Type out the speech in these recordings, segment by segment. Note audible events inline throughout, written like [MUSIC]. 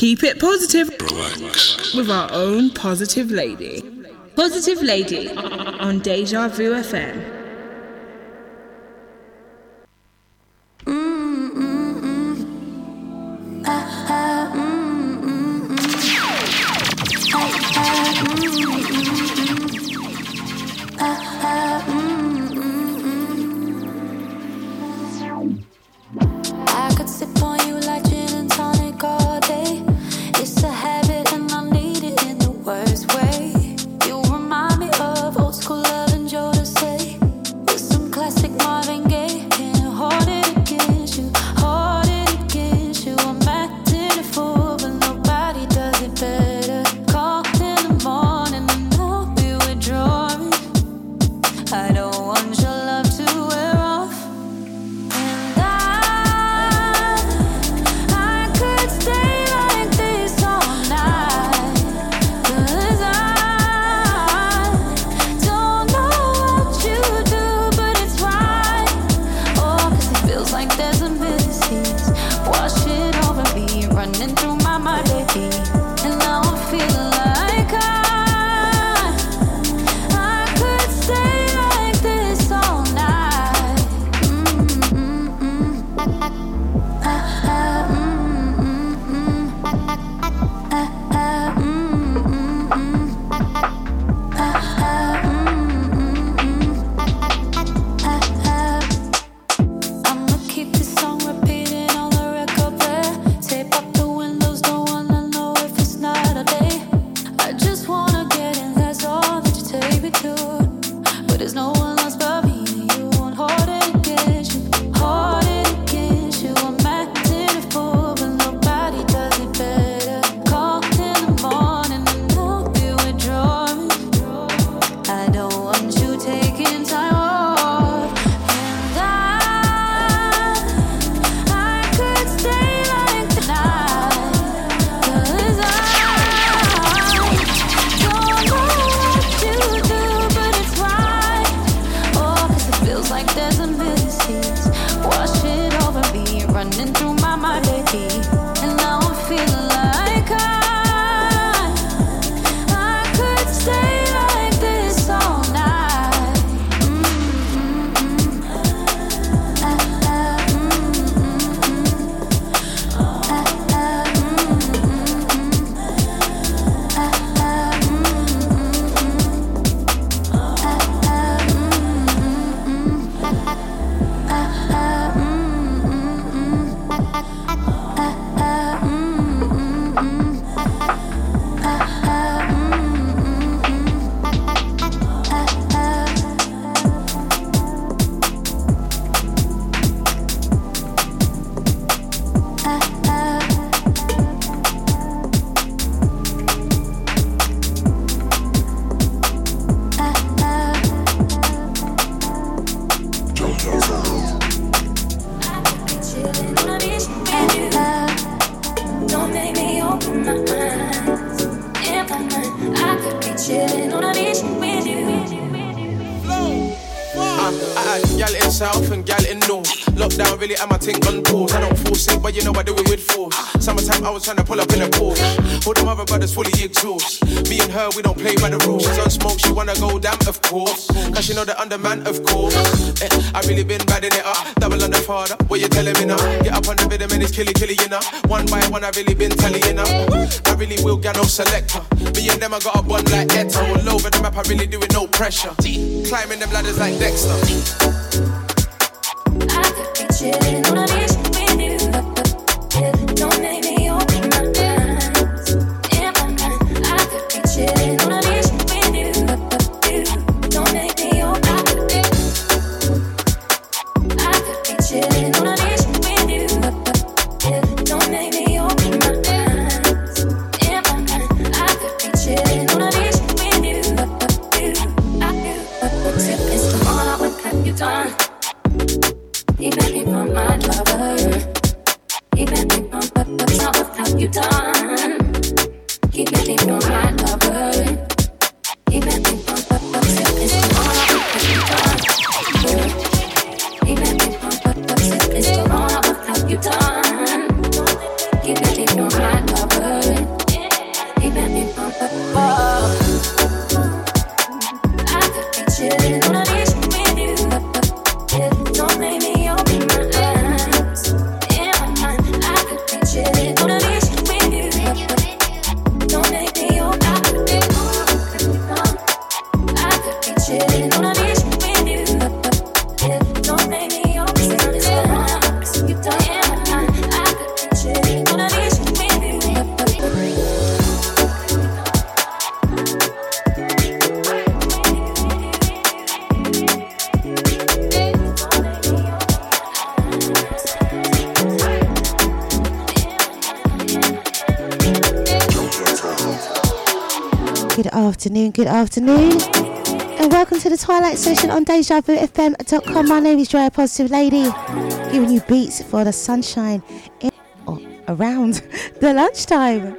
Keep it positive Relax. with our own positive lady. Positive lady on Deja Vu FM. I had gal in south and gal in north. Lockdown really had my thing on pause. I don't force it, but you know I do it with force. Summertime I was trying to pull up in a Porsche. All the other brothers fully exhaust. Me and her, we don't play by the rules. She's on smoke, she wanna go down, of course. Cause she know the underman, of course. Eh, I really been badding it up. Double on the father, what you telling me now? Get up on the rhythm and it's killy killy, you know. One by one, I really been telling you now. I really will get no selector. Me and them, I got a bond like Etta. All over the map, I really do it no pressure. Climbing them ladders like Dexter. I could be chilling on a beach Session on DejaVuFM.com. My name is Joya Positive Lady, giving you beats for the sunshine in or around [LAUGHS] the lunchtime.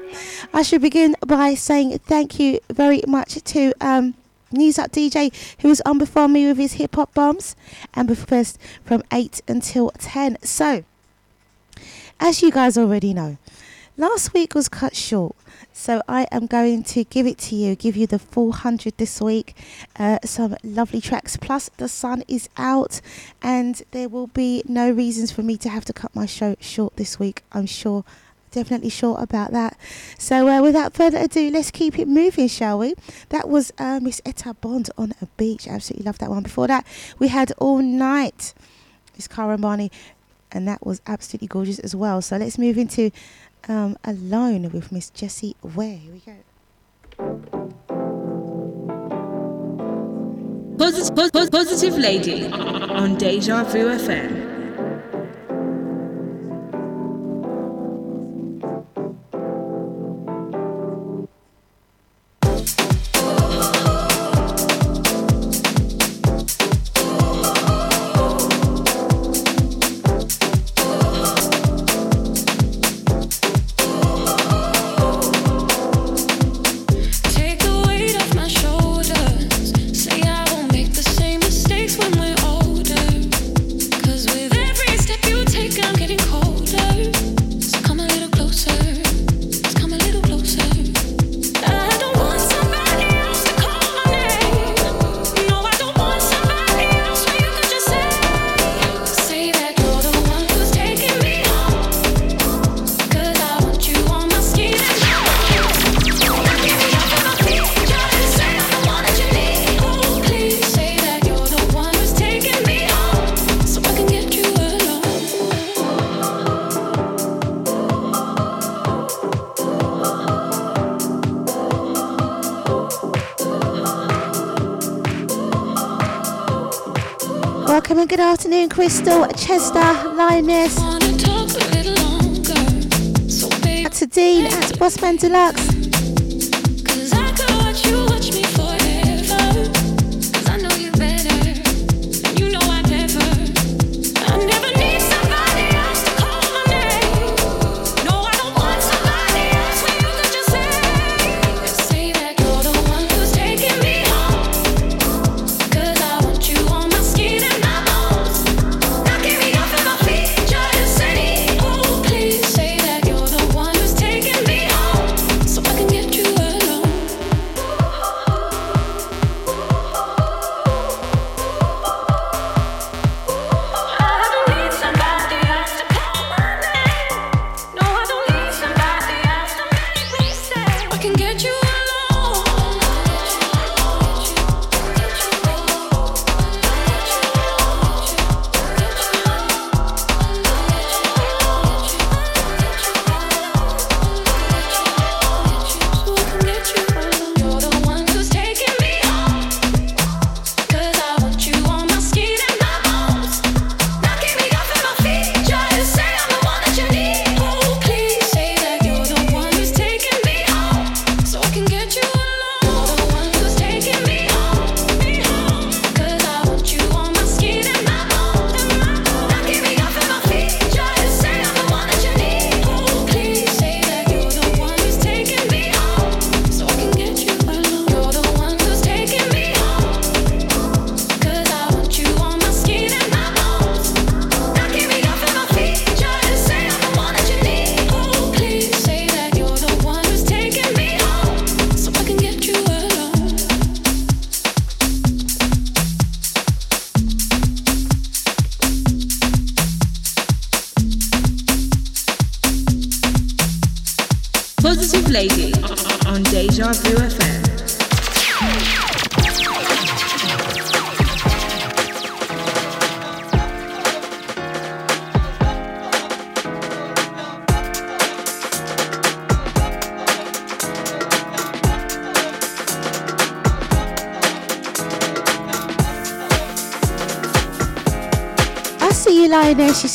I should begin by saying thank you very much to um, News Up DJ, who was on before me with his hip hop bombs, and first from 8 until 10. So, as you guys already know, last week was cut short. So I am going to give it to you, give you the 400 this week. Uh, some lovely tracks. Plus, the sun is out, and there will be no reasons for me to have to cut my show short this week. I'm sure, definitely sure about that. So, uh, without further ado, let's keep it moving, shall we? That was uh, Miss Etta Bond on a beach. Absolutely love that one. Before that, we had All Night, Miss Cara Barney, and that was absolutely gorgeous as well. So, let's move into um, Alone with Miss Jessie Ware. Here we go. Positive, positive Lady on Deja Vu FM. Good afternoon, Crystal, Chester, Lioness. To Dean at Bossman Deluxe.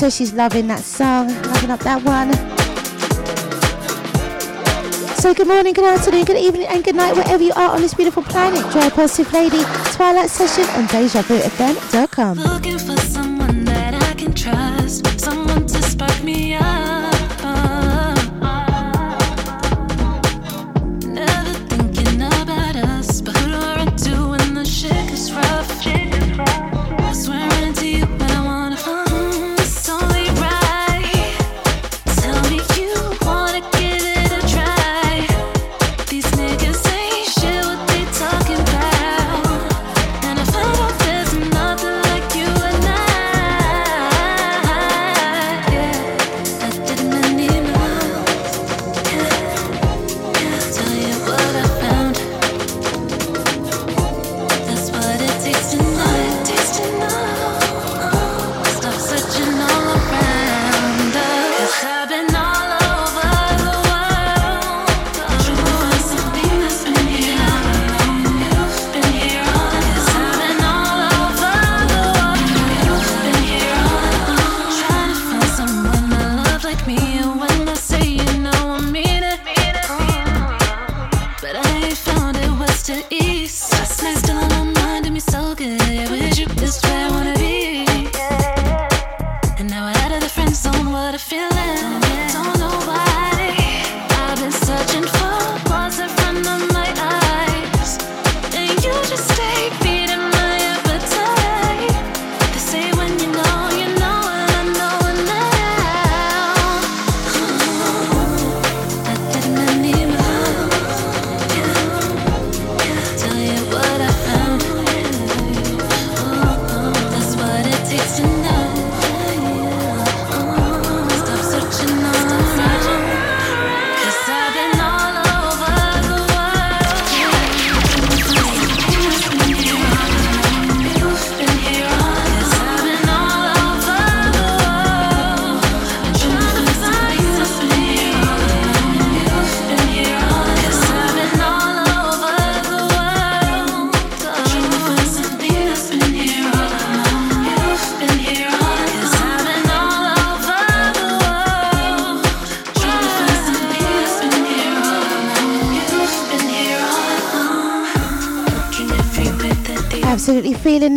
says she's loving that song, loving up that one. So good morning, good afternoon, good evening, and good night, wherever you are on this beautiful planet. Joy Positive Lady, Twilight Session on DejaVuFM.com. Looking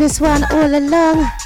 this one all along.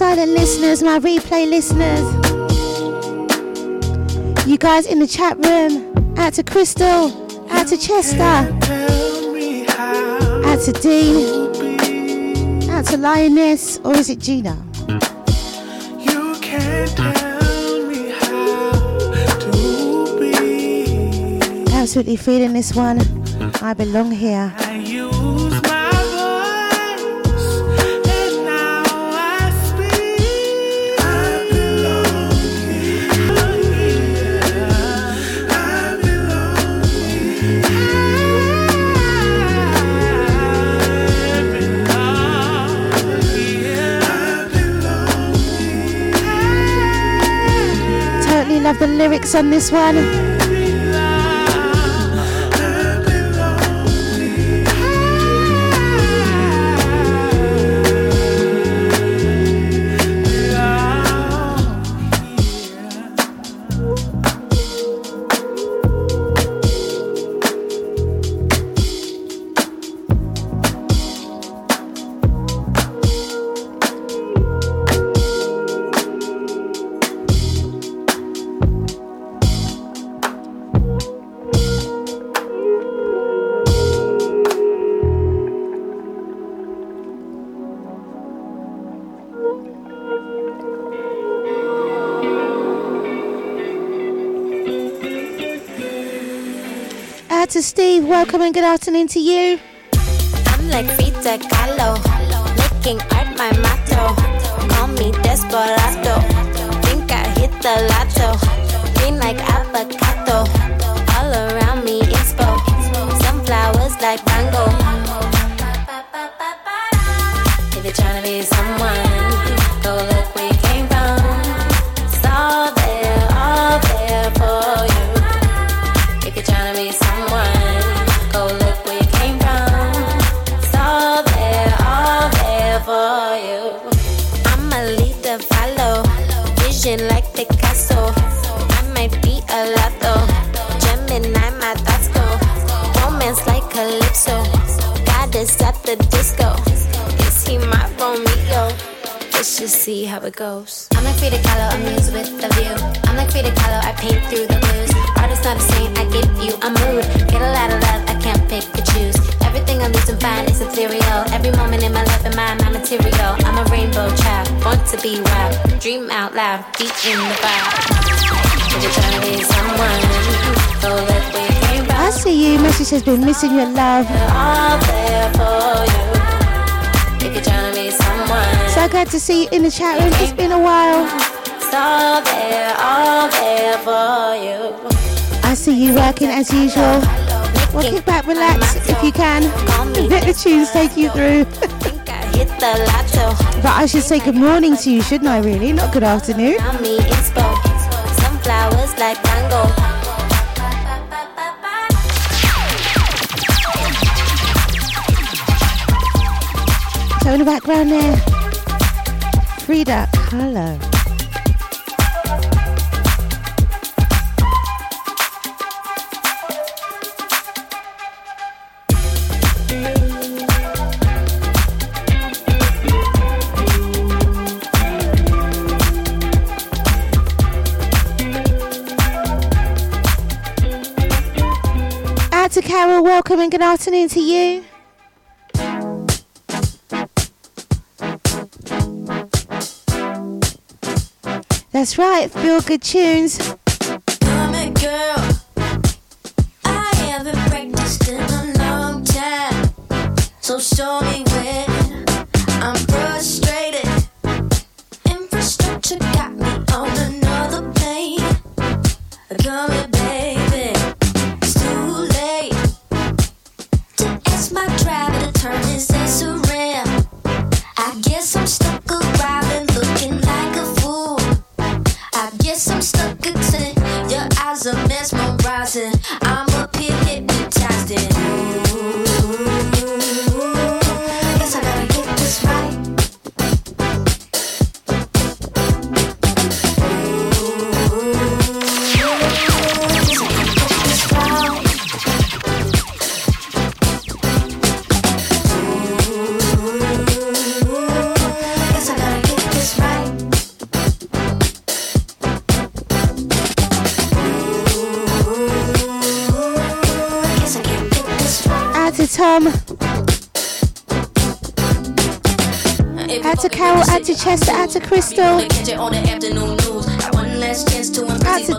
silent listeners, my replay listeners, you guys in the chat room, out to Crystal, out to Chester, out to Dean, out to Lioness, or is it Gina? Absolutely feeling this one. I belong here. the lyrics on this one. Welcome and good afternoon to you. I'm like Frida Kahlo, making art my motto. Call me Desperado, think I hit the lotto. Green like avocado, all around me inspo. Sunflowers like mango. If you're trying to be someone, see how it goes. I'm like Frida Kahlo, I'm used with the view. I'm like Frida Kahlo, I paint through the blues. Art is not a saint, I give you a mood. Get a lot of love, I can't pick and choose. Everything I lose and find is ethereal. Every moment in my life and my, my material. I'm a rainbow child, born to be wild. Dream out loud, deep in the vibe. If you're trying to be someone, go look where you came from. I see you. Message has been missing your love. Glad to see you in the chat room. It's been a while. All there, all there for you. I see you working as usual. Well, kick back, relax if you can. Let the tunes take you through. I hit the lotto. But I should say good morning to you, shouldn't I, really? Not good afternoon. Found me inspo. Sunflowers like mango. So in the background there, Frida Kahlo. Carol, welcome and good afternoon to you. That's right, feel good tunes. So show me to Chester, out to Crystal. Out to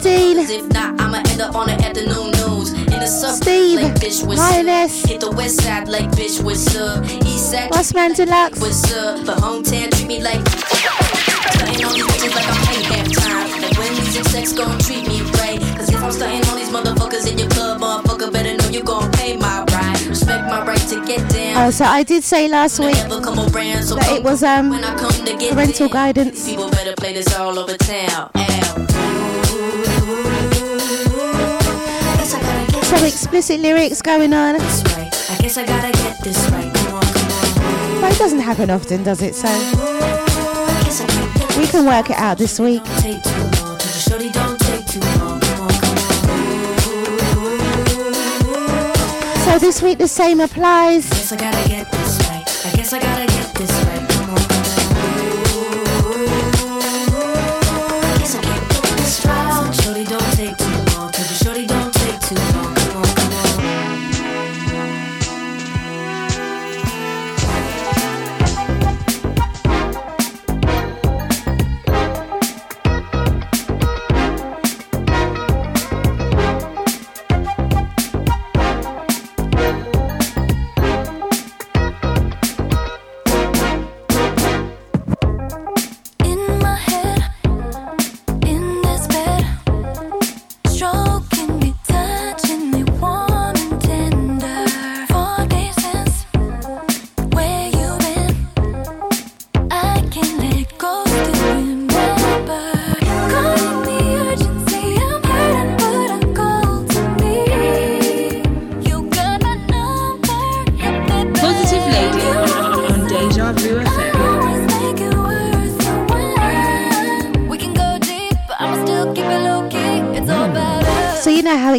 Dean. If not, I'ma end up on the afternoon news. In the suburbs, Steve, like bitch, what's Lioness. Hit the west side like bitch, what's up? East side, Boss Man Deluxe. what's up? But hometown treat me like. Stunting on these bitches like I'm paying halftime. Like when these execs gon' treat me right. Cause if I'm stunting on these motherfuckers in your Uh, so I did say last week that it was um, rental guidance. People better play this all over town. Some explicit lyrics going on. I guess I gotta get this right. But it doesn't happen often, does it? So we can work it out this week. So this week the same applies. Guess I gotta get this right. I guess I gotta get this right.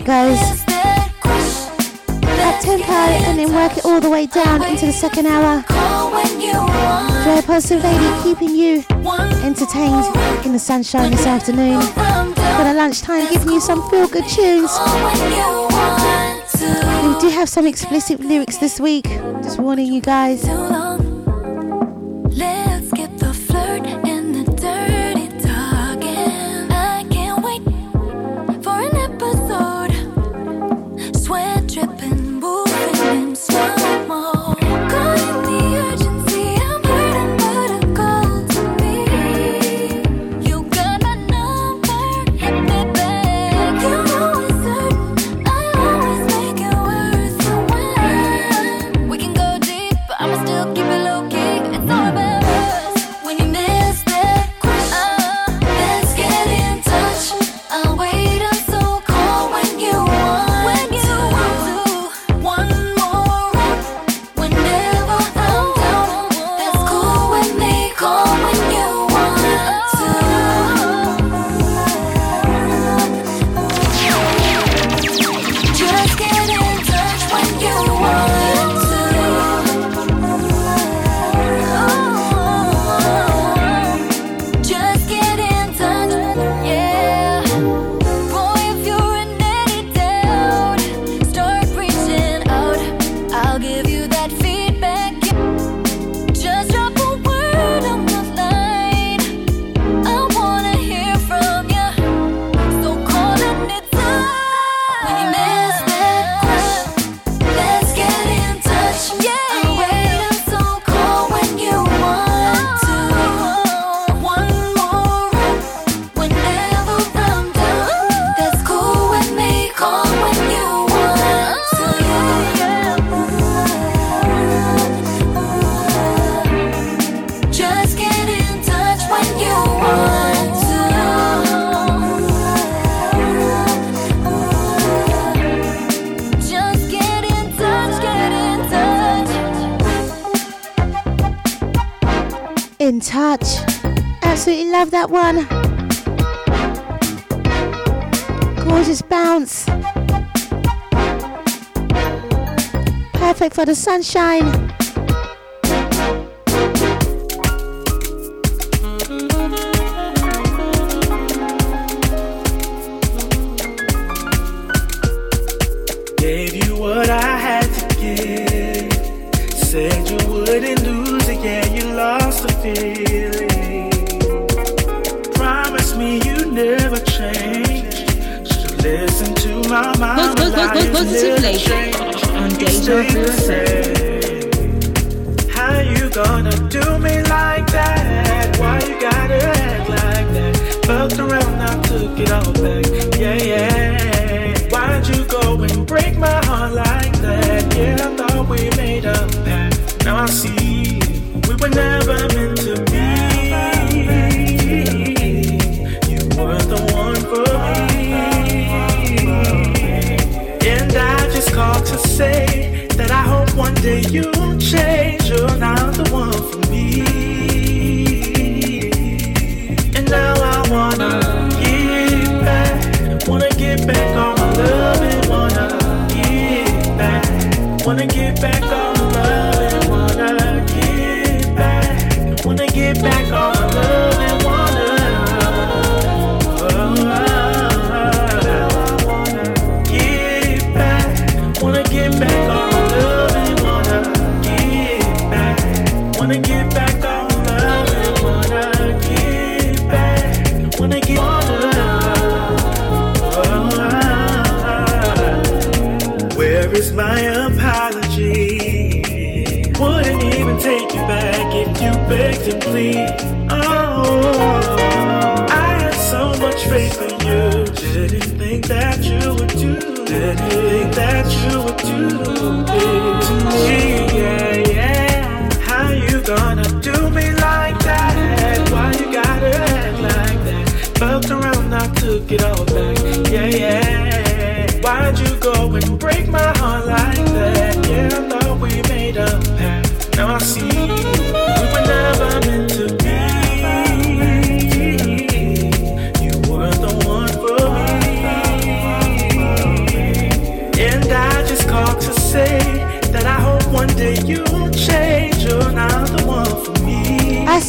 it goes. That tempo and then work it all the way down into the second hour. Joy Positive Lady keeping you entertained in the sunshine this afternoon. For the lunchtime, giving you some feel good tunes. We do have some explicit lyrics this week, just warning you guys. one. Gorgeous bounce. Perfect for the sunshine. Is my apology. Wouldn't even take you back if you begged and plead. Oh, I had so much faith in you. Didn't think that you would do. Didn't think that you would do it to me. Yeah, yeah. How you gonna do me like that? Why you gotta act like that? Felt around, I took it all back. Yeah, yeah. Why'd you go and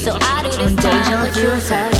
So I do this time with you first.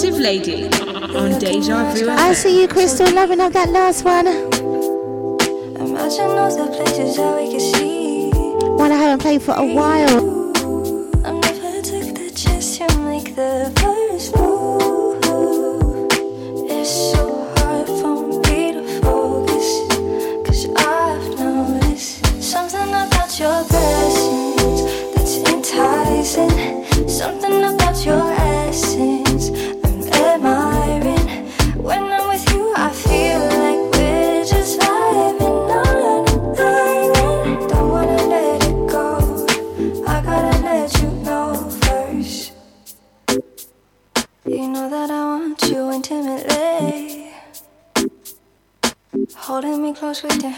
Positive Lady on Deja Vu. I see you, Crystal, loving up that last one. Imagine all the places that could see. One I haven't played for a while. sweet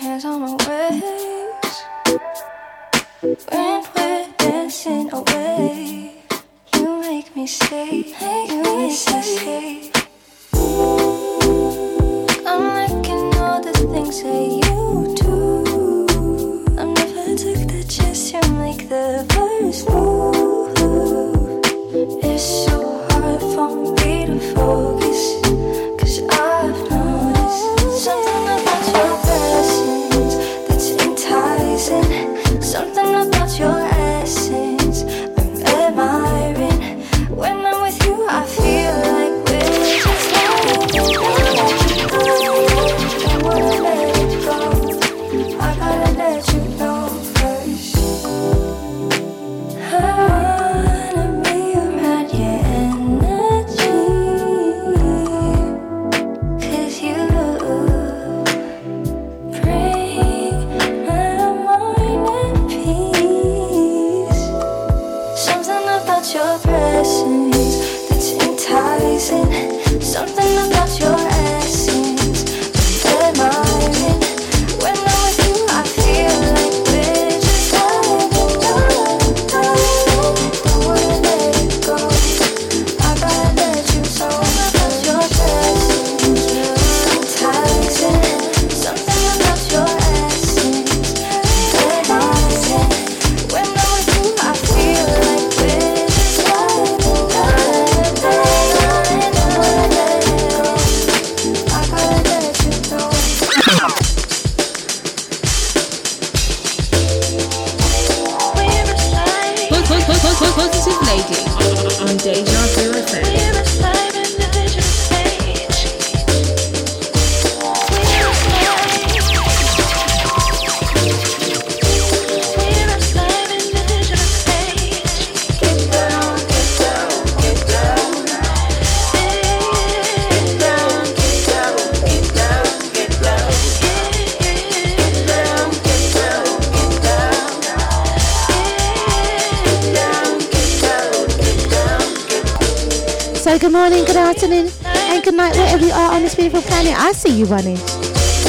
you.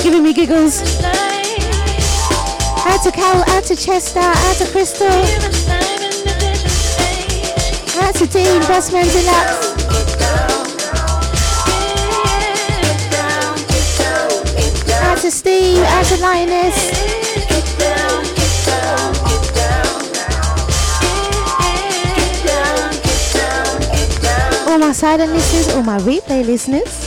Giving me giggles. Out to Carol, out to Chester, out to Crystal. Out to Dean, best man deluxe. Out to Steve, out to Lioness. all my silent listeners, all my replay listeners.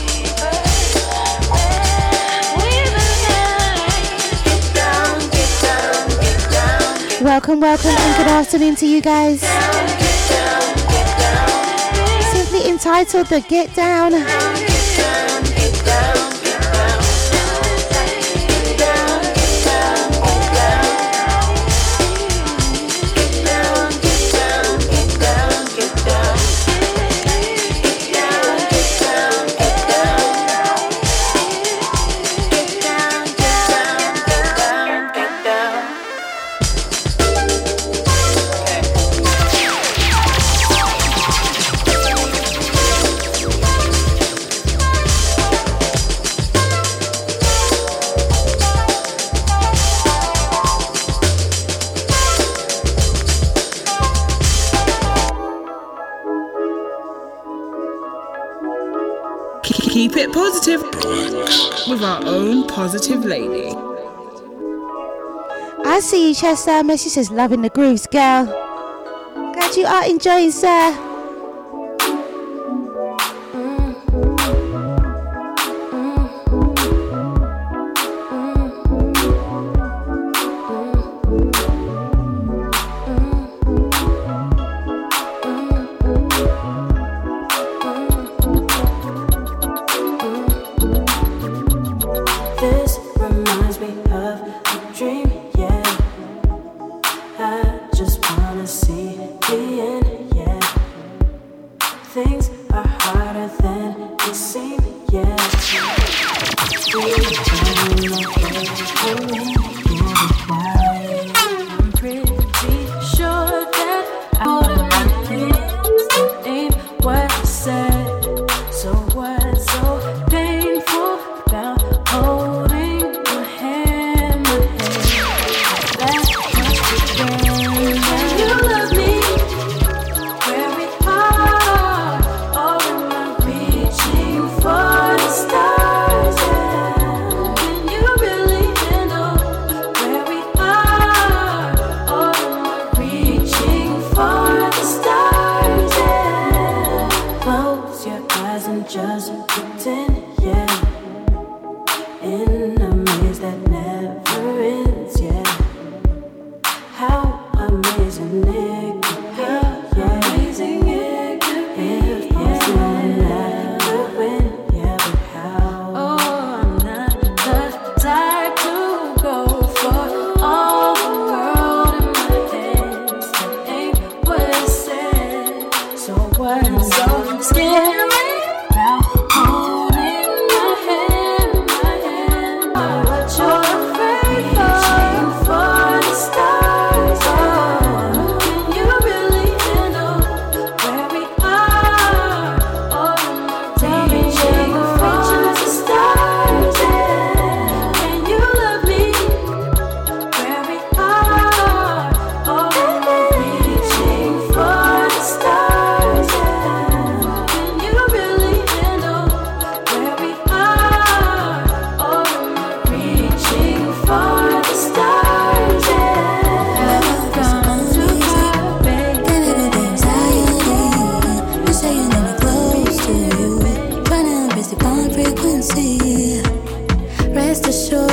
Welcome, welcome, and good afternoon to you guys. Simply entitled The Get Down. It Positive with our own positive lady. I see you, Chester. Missus says, loving the grooves, girl. Glad you are enjoying, sir.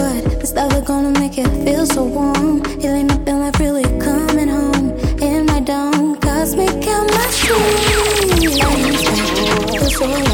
good. This love is gonna make it feel so warm. It ain't nothing like really coming home in my dome. Cosmic chemistry. Feel so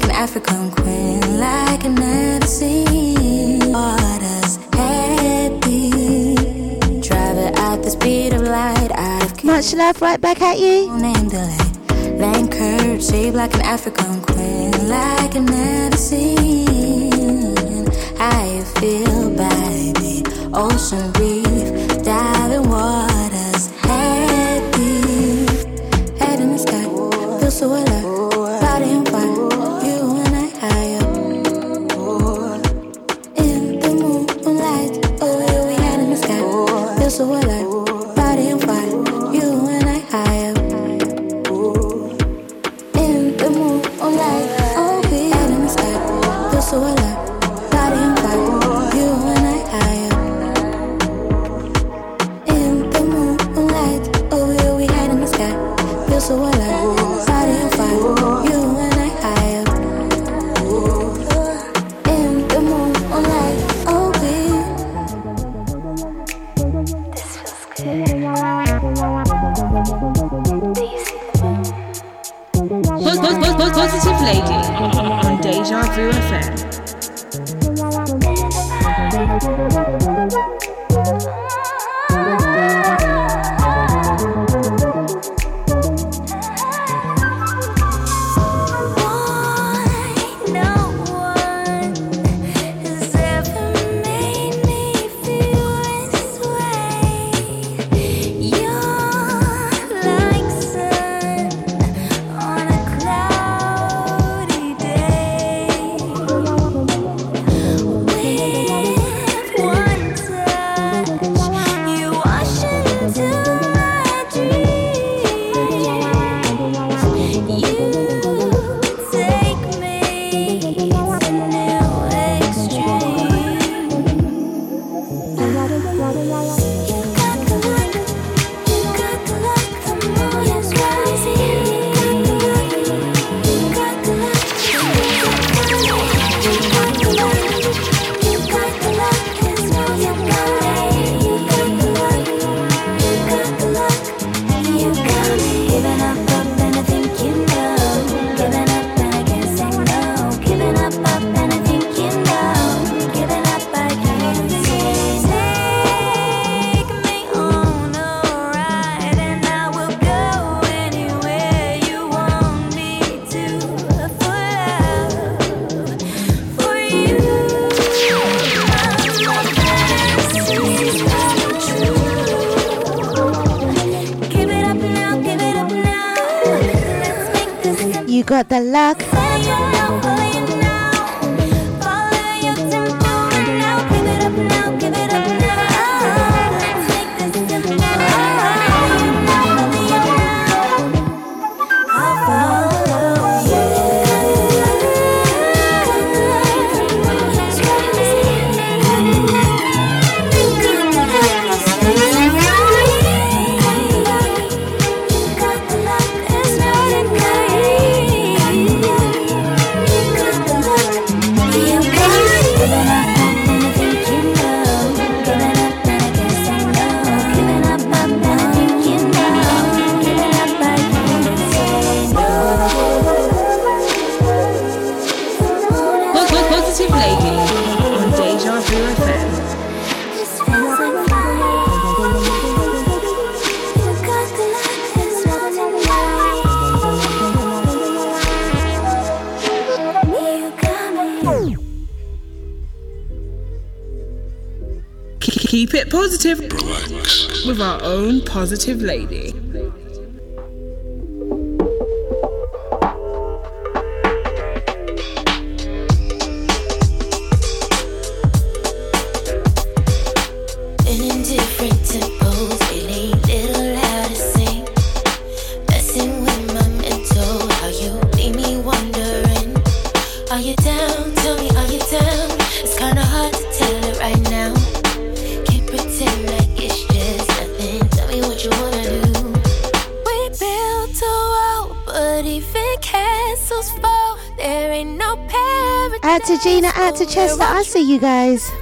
like an African queen, like I've never. Waters happy, at the speed of light. I've much love right back at you. Name the light, like an African queen, like feel ocean breeze. positive lady. you guys.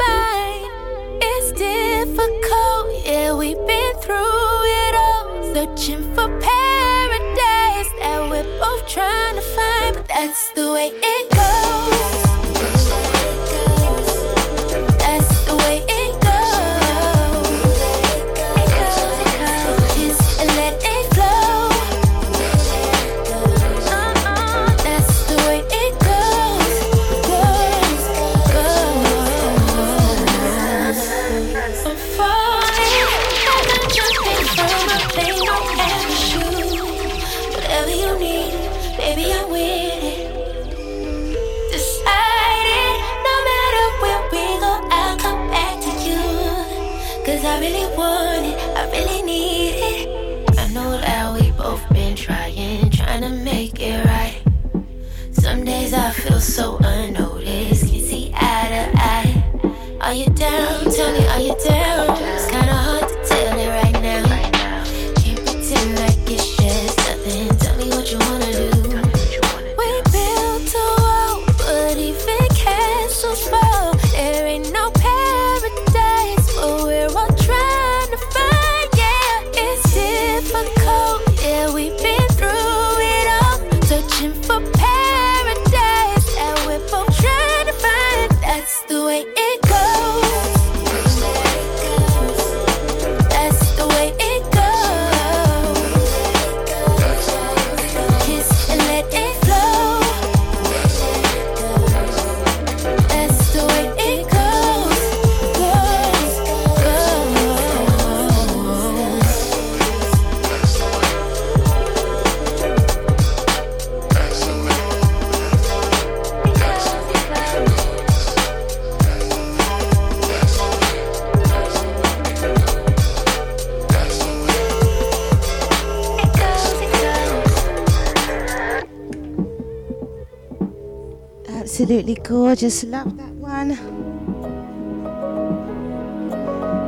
Absolutely gorgeous. Love that one.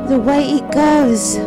The way it goes.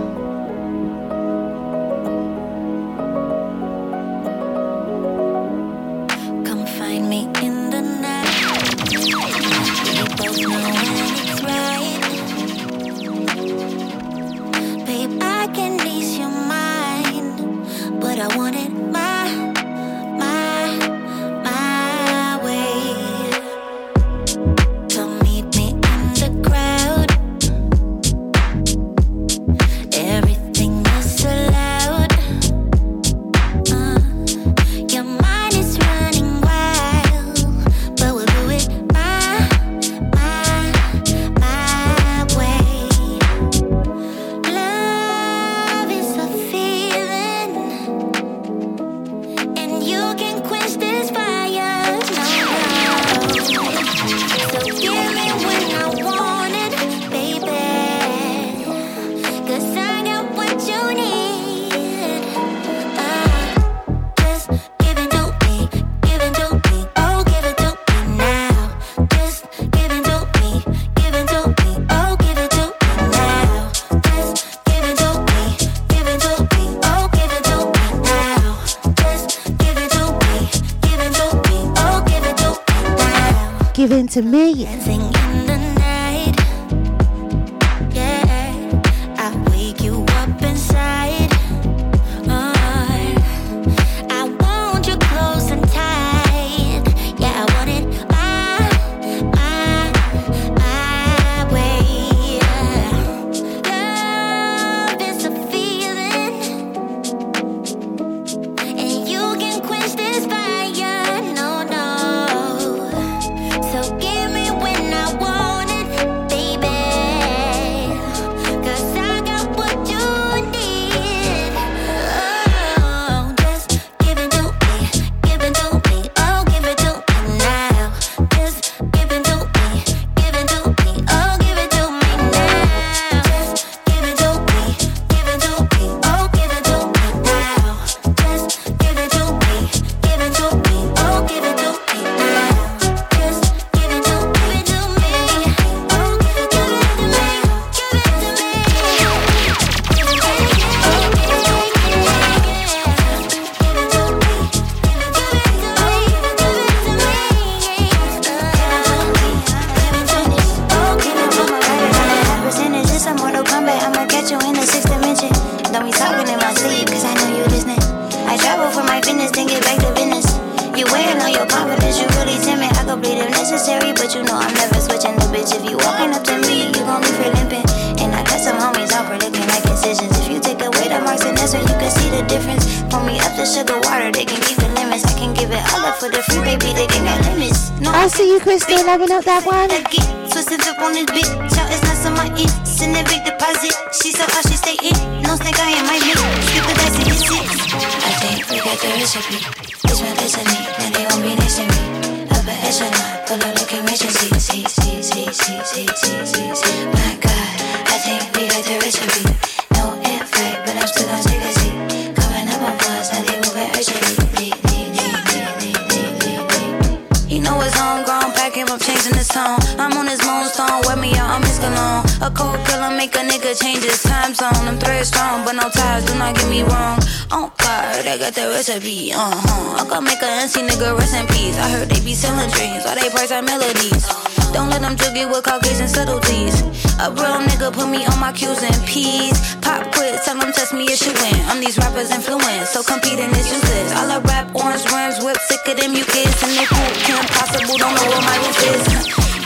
You know it's homegrown, packing him up, changing his tone. I'm on his moonstone, wet me out, I'm his cologne. A cold killer make a nigga change his time zone. I'm thread strong, but no ties, do not get me wrong. Oh God, I got the recipe, uh-huh. I can make a NC nigga rest in peace. I heard they be selling dreams, all they price are melodies. Don't let them jug you with Caucasian subtleties. A real nigga put me on my Q's and P's. Pop quiz, tell them test me, if you win. I'm these rappers influence, so competing is useless. All I rap, orange rims, whip of them you kids And they cool, can't possible, don't know what my roof is.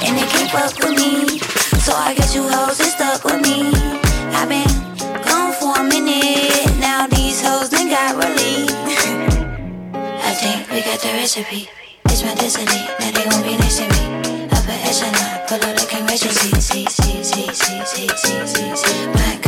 And they keep up with me, so I guess you hoes is stuck with me. i been gone for a minute, now these hoes done got relief. [LAUGHS] I think we got the recipe. It's my destiny, now they gon' be next to me esa no, colores que me sí, sí, sí, sí, sí, sí, sí, sí, sí,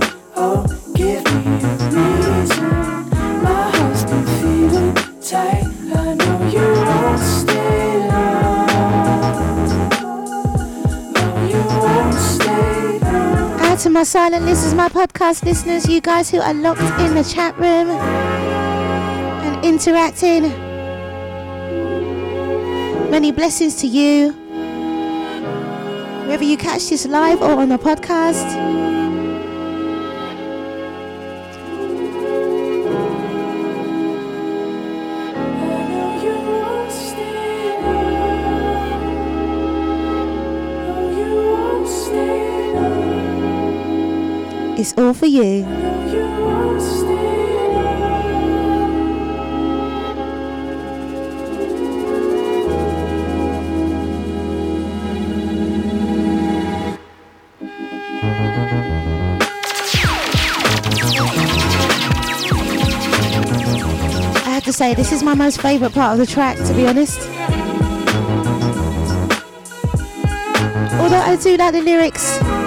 silent listeners, my podcast listeners, you guys who are locked in the chat room and interacting. Many blessings to you. Whether you catch this live or on the podcast. It's all for you. to say this is my most favourite part of the track to be honest although i do like the lyrics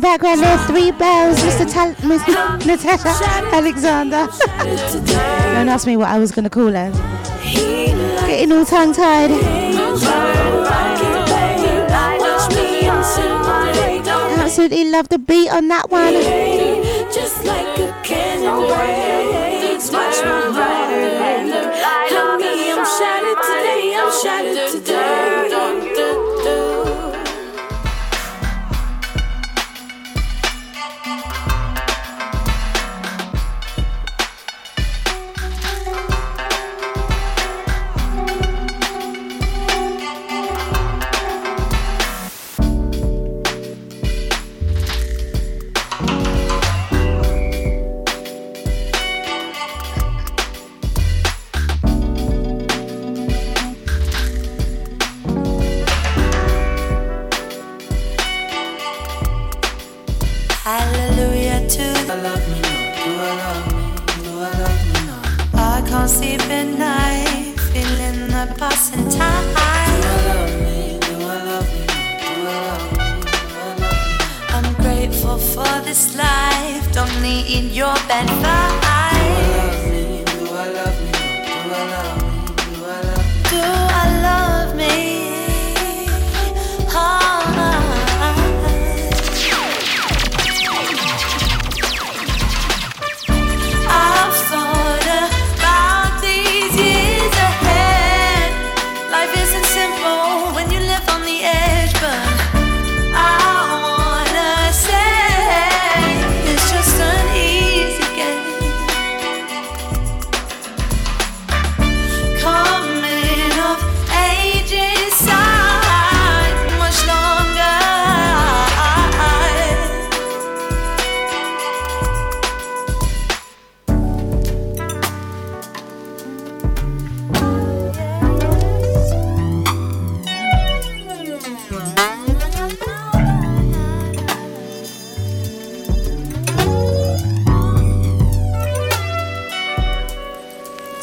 the background, there's three bells. Mr. Tal- Miss Natasha Alexandra. [LAUGHS] Don't ask me what I was going to call her. Getting all tongue tied. Absolutely love the beat on that one. Just like a candy. I'm grateful for this life, don't need your bed vibes.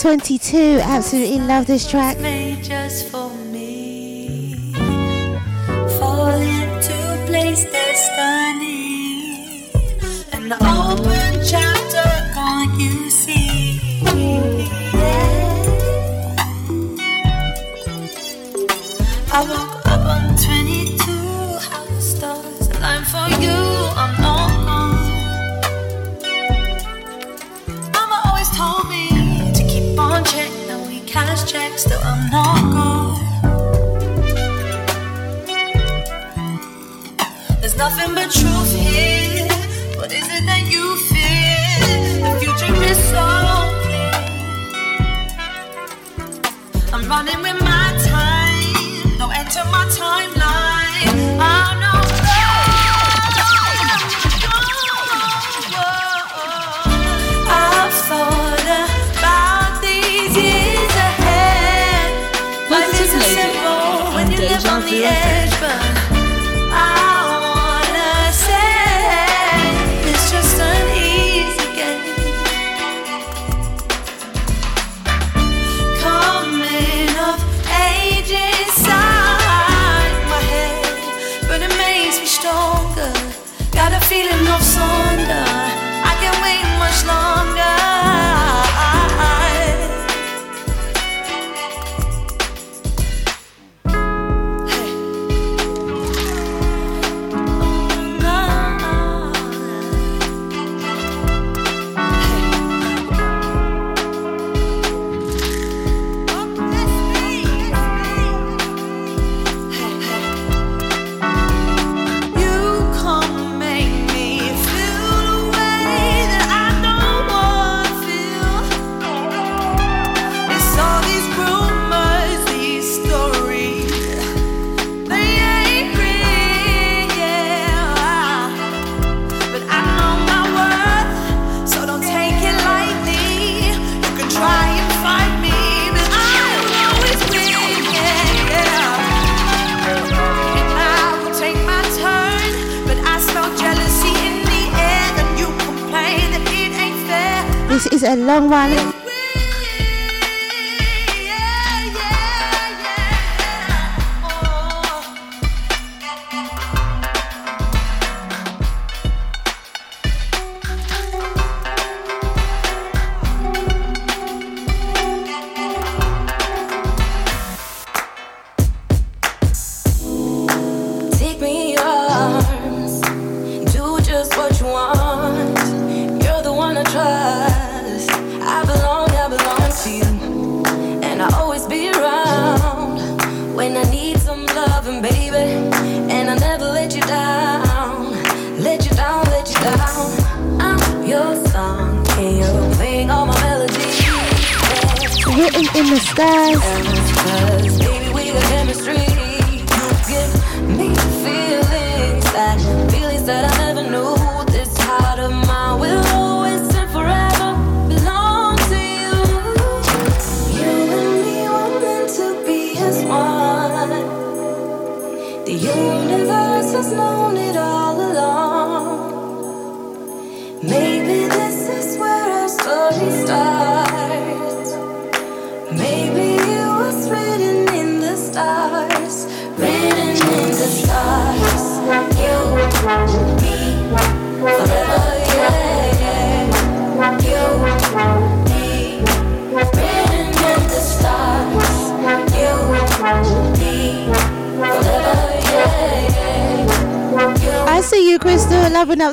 22. Absolutely love this track. remember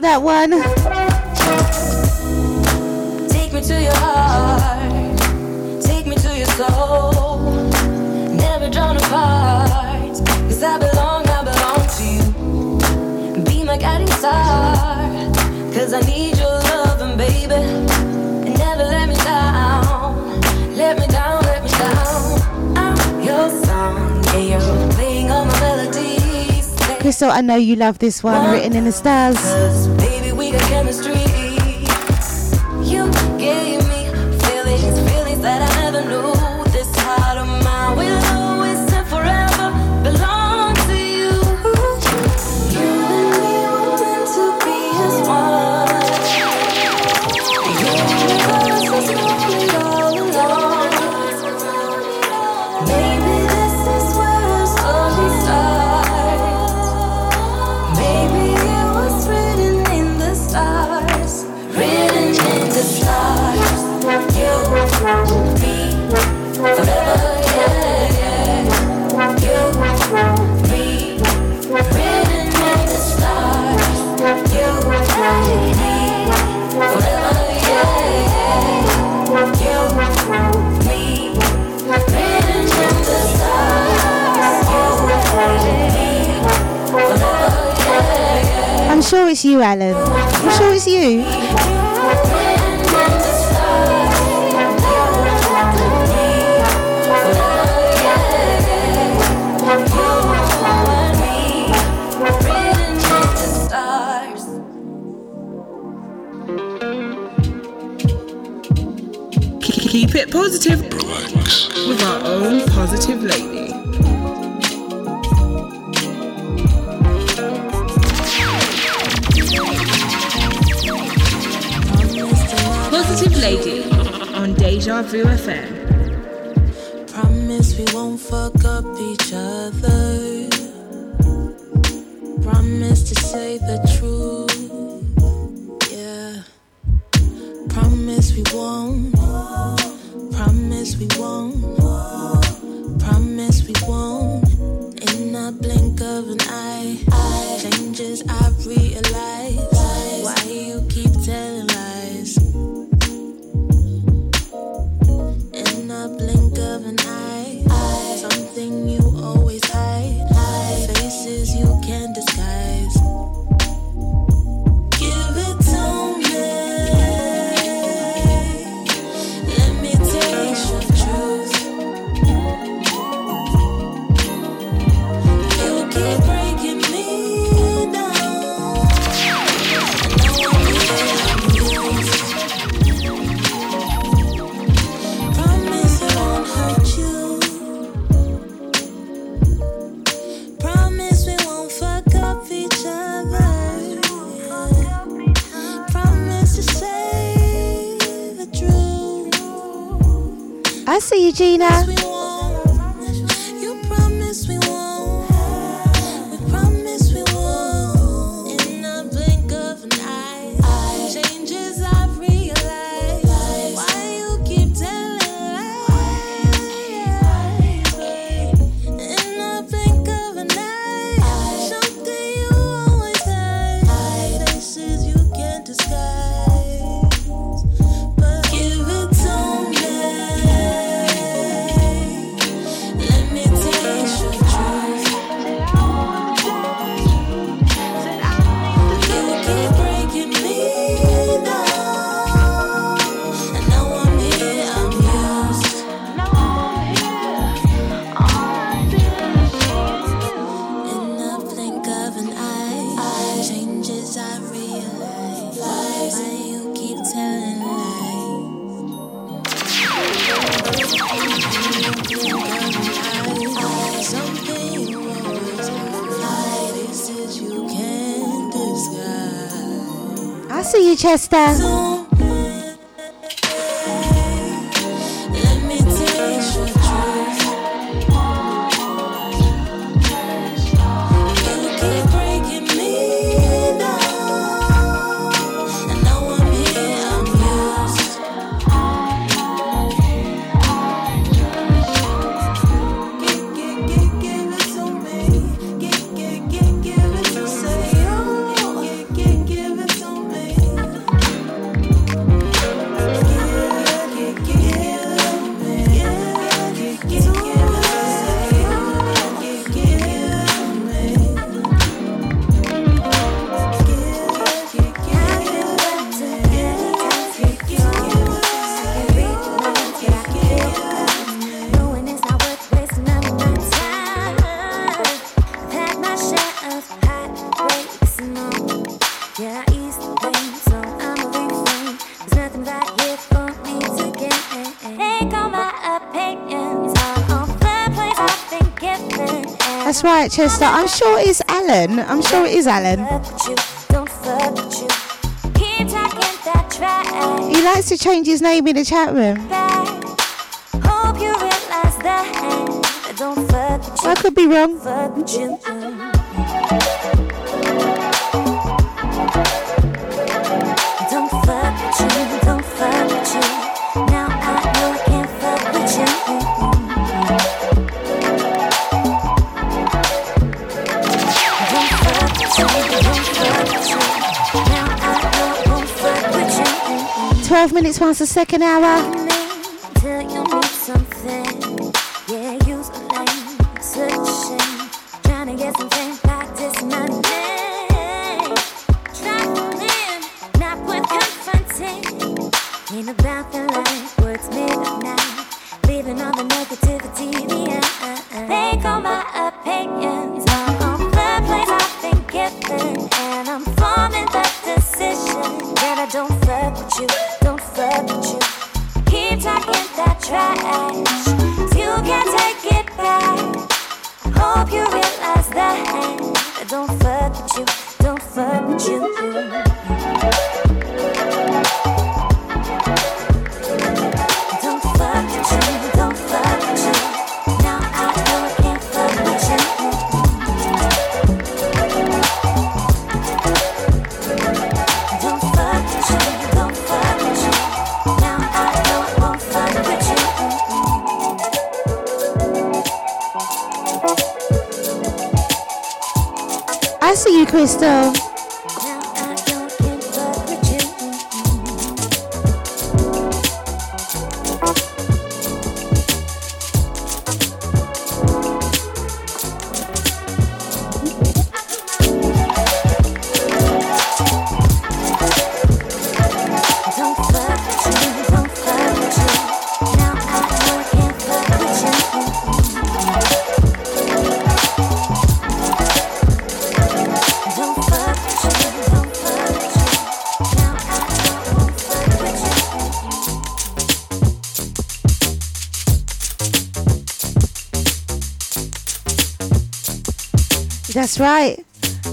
that one. I know you love this one, written in the stars. you, Alan. I'm sure it's you. Keep it positive with our own Positive Lady. Deja Vu FM. Promise we won't fuck up each other. Promise to say the truth. fiesta. I'm sure it's Alan. I'm sure it is Alan. He likes to change his name in the chat room. I could be wrong. this one's the second hour. That's right.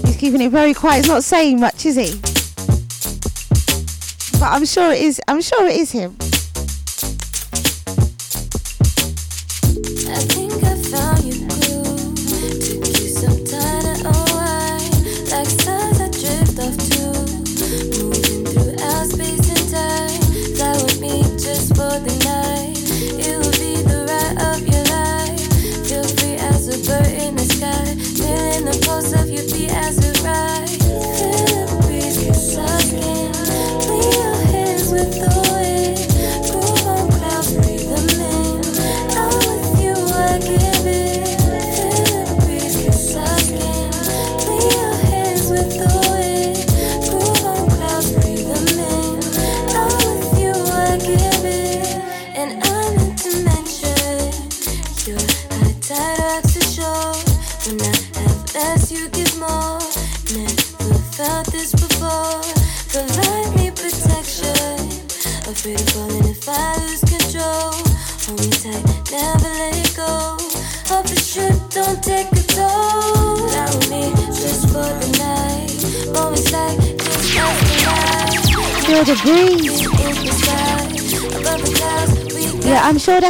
He's keeping it very quiet. He's not saying much, is he? But I'm sure it is. I'm sure it is him.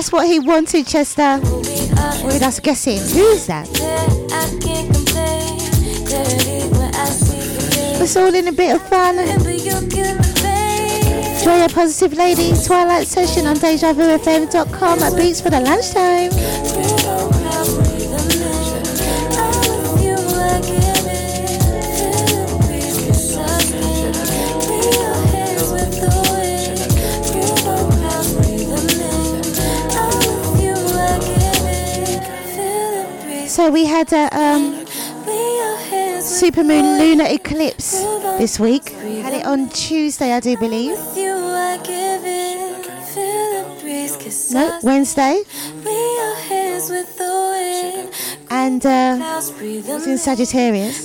That's what he wanted, Chester. We're guessing. Who's that? It's all in a bit of fun. Joy a positive lady. Twilight session on DejaVuFM.com at Beats for the lunchtime. Had a um, supermoon lunar eclipse this week. Had it on Tuesday, I do believe. No, Wednesday. And uh, it was in Sagittarius.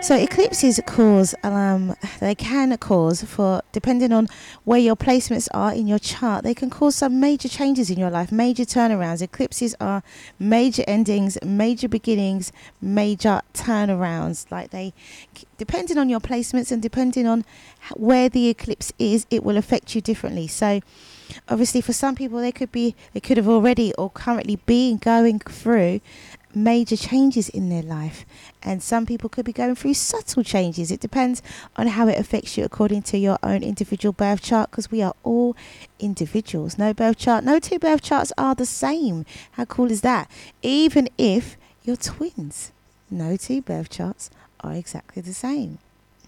So eclipses cause um, they can cause for depending on where your placements are in your chart, they can cause some major changes in your life, major turnarounds. Eclipses are major endings, major beginnings, major turnarounds. Like they, depending on your placements and depending on where the eclipse is, it will affect you differently. So obviously for some people they could be they could have already or currently been going through major changes in their life and some people could be going through subtle changes. It depends on how it affects you according to your own individual birth chart because we are all individuals. No birth chart no two birth charts are the same. How cool is that? Even if you're twins no two birth charts are exactly the same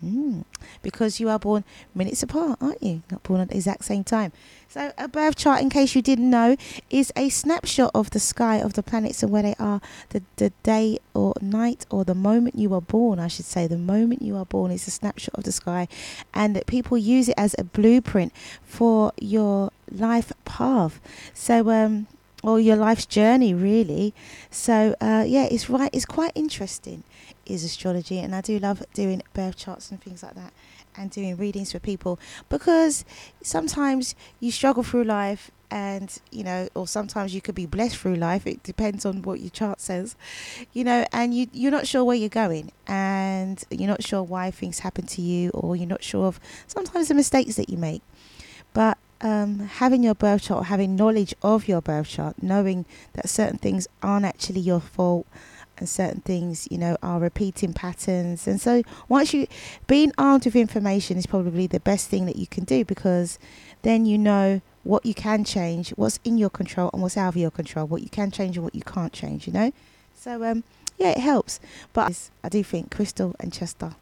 Mm. Because you are born minutes apart, aren't you? Not born at the exact same time. So, a birth chart, in case you didn't know, is a snapshot of the sky of the planets and where they are the, the day or night or the moment you are born, I should say. The moment you are born is a snapshot of the sky, and that people use it as a blueprint for your life path. So, um, or your life's journey, really. So, uh, yeah, it's right. It's quite interesting is astrology and I do love doing birth charts and things like that and doing readings for people because sometimes you struggle through life and you know or sometimes you could be blessed through life it depends on what your chart says you know and you you're not sure where you're going and you're not sure why things happen to you or you're not sure of sometimes the mistakes that you make. But um, having your birth chart, having knowledge of your birth chart, knowing that certain things aren't actually your fault, and certain things, you know, are repeating patterns. And so, once you being armed with information is probably the best thing that you can do because then you know what you can change, what's in your control, and what's out of your control, what you can change and what you can't change. You know, so um, yeah, it helps. But I do think Crystal and Chester.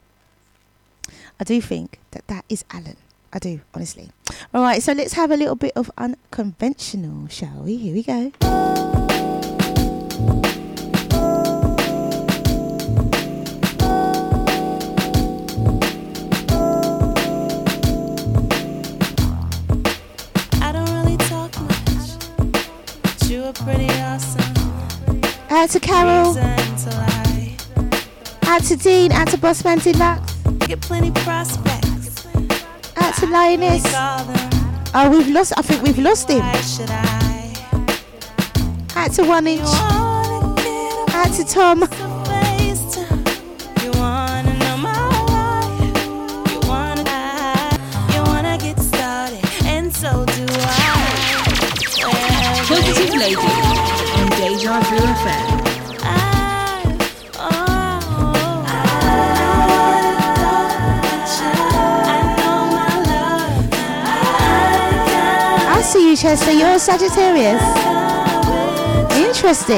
I do think that that is Alan. I do, honestly. All right, so let's have a little bit of unconventional, shall we? Here we go. To Carol, Reason to lie. out to Dean, out to Bossman Deluxe, Get plenty prospects. out to Lioness. Oh, we've lost, I think we've lost him. Why should I? Out to One Inch, out to Tom. Love. I see Chester. You're a Sagittarius. Interesting.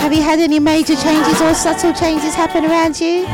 Have you had any major changes or subtle changes happen around you?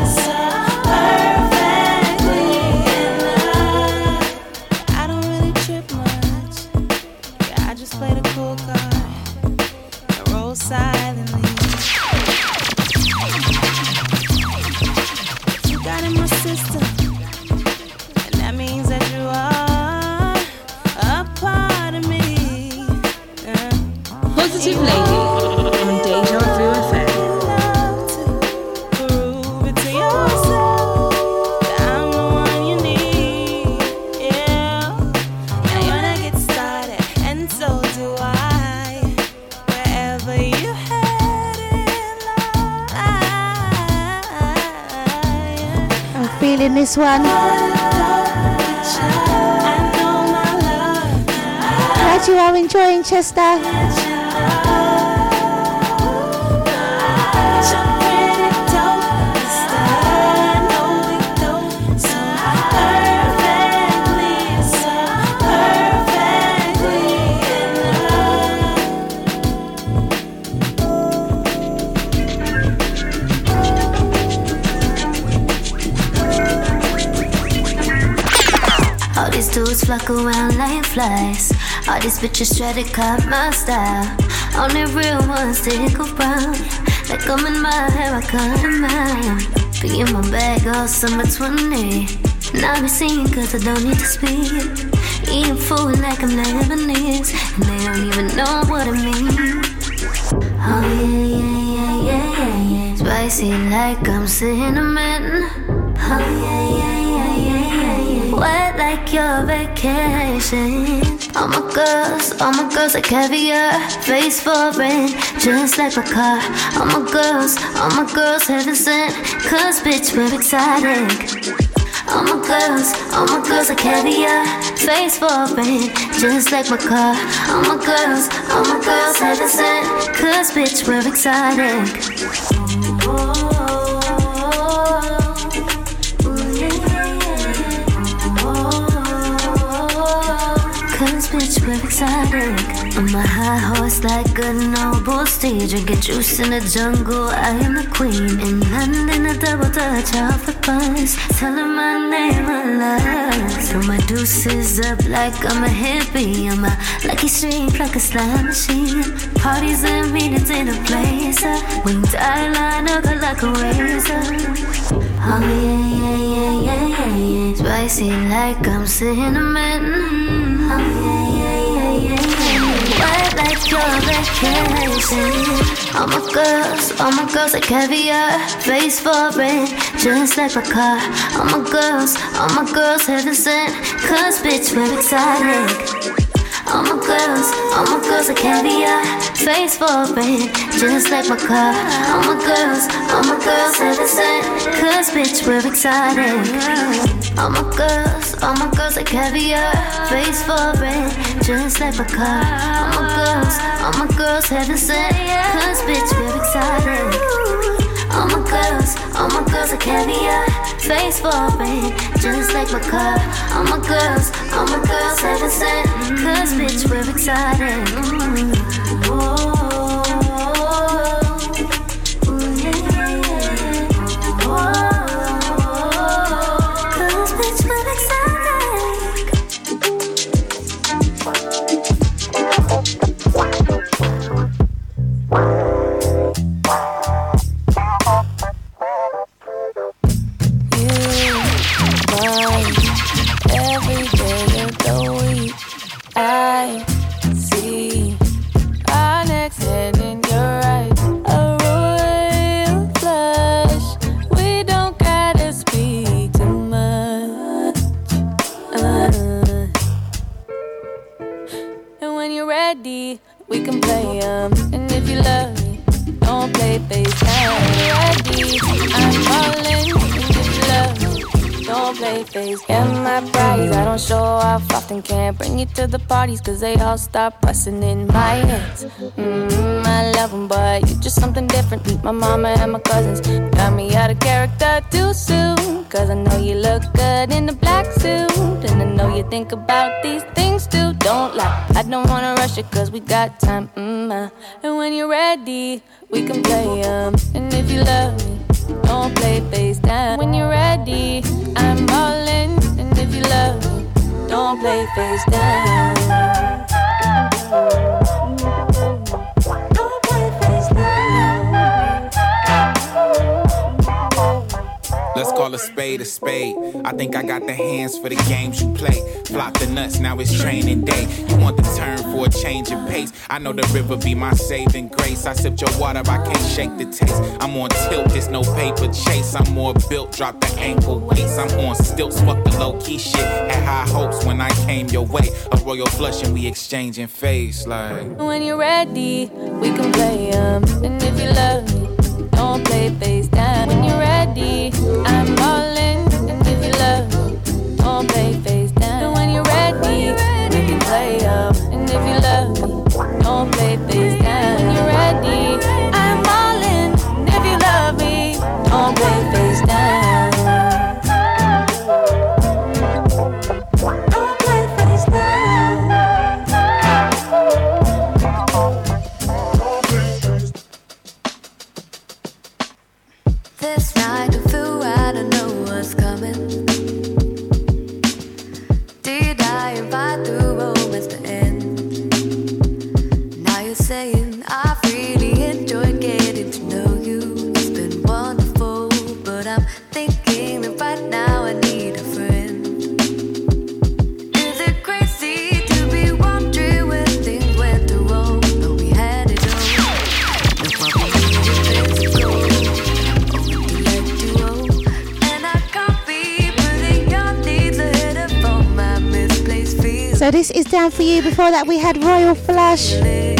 This one. Glad you are enjoying Chester. Around like flies. All these bitches try to cop my style. Only real ones stick around. Like I'm in my hair, I cut 'em out. Be in my bag all summer 20. Now be singing cause I don't need to speak. Eating food like I'm Lebanese. And they don't even know what it means. Oh yeah, yeah, yeah, yeah, yeah, yeah. Spicy like I'm cinnamon. Like your vacation. All my girls, all my girls are caviar. Face foreign, just like my car. All my girls, all my girls heaven sent. Cause bitch, we're excited. All my girls, all my girls are caviar. Face foreign, just like my car. All my girls, all my girls heaven sent. Cause bitch, we're excited. We're excited. I'm a high horse like a noble. I get juice in the jungle, I am the queen. In London, a double dutch off the bus. Tell her my name a lot. Throw my deuces up like I'm a hippie. I'm a lucky streak like a slime machine. Parties and meetings in a place. Winged eyeliner, cut like a razor. Oh yeah, yeah, yeah, yeah, yeah, yeah. Spicy like I'm cinnamon. Oh yeah, Wet like your vacation. All my girls, all my girls are caviar. Face for foreign, just like my car. All my girls, all my girls heaven sent. Cause bitch, we're excited. All my girls, all my girls are caviar. Face foreign, just like my car. All my girls, all my girls heaven sent. Cause bitch, we're excited. All my girls, all my girls are caviar. Face foreign, just like my car. All my girls, all my girls heaven sent. Cause bitch, we're excited. All my girls, all my girls are caviar. Face foreign, just like my car. All my girls, all my girls heaven sent. Cause bitch, we're excited. Mm. Start busting in my hands. Mm, I love them, but you just something different. My mama and my cousins. Got me out of character too soon. Cause I know you look good in the black suit. And I know you think about these things too. Don't lie. I don't wanna rush it cause we got time. Mm, uh. And when you're ready, we can play. And if you love me, don't play face down. When you're ready, I'm all in. And if you love me, don't play face Don't call a spade a spade. I think I got the hands for the games you play. Flop the nuts, now it's training day. You want the turn for a change of pace. I know the river be my saving grace. I sipped your water, I can't shake the taste. I'm on tilt, it's no paper chase. I'm more built, drop the ankle weights. I'm on stilts, fuck the low key shit. Had high hopes when I came your way. A royal flush and we exchanging face like. When you're ready, we can play 'em. And if you love me, don't play FaceTime. When you're ready, I'm down for you. Before that, we had Royal Flush.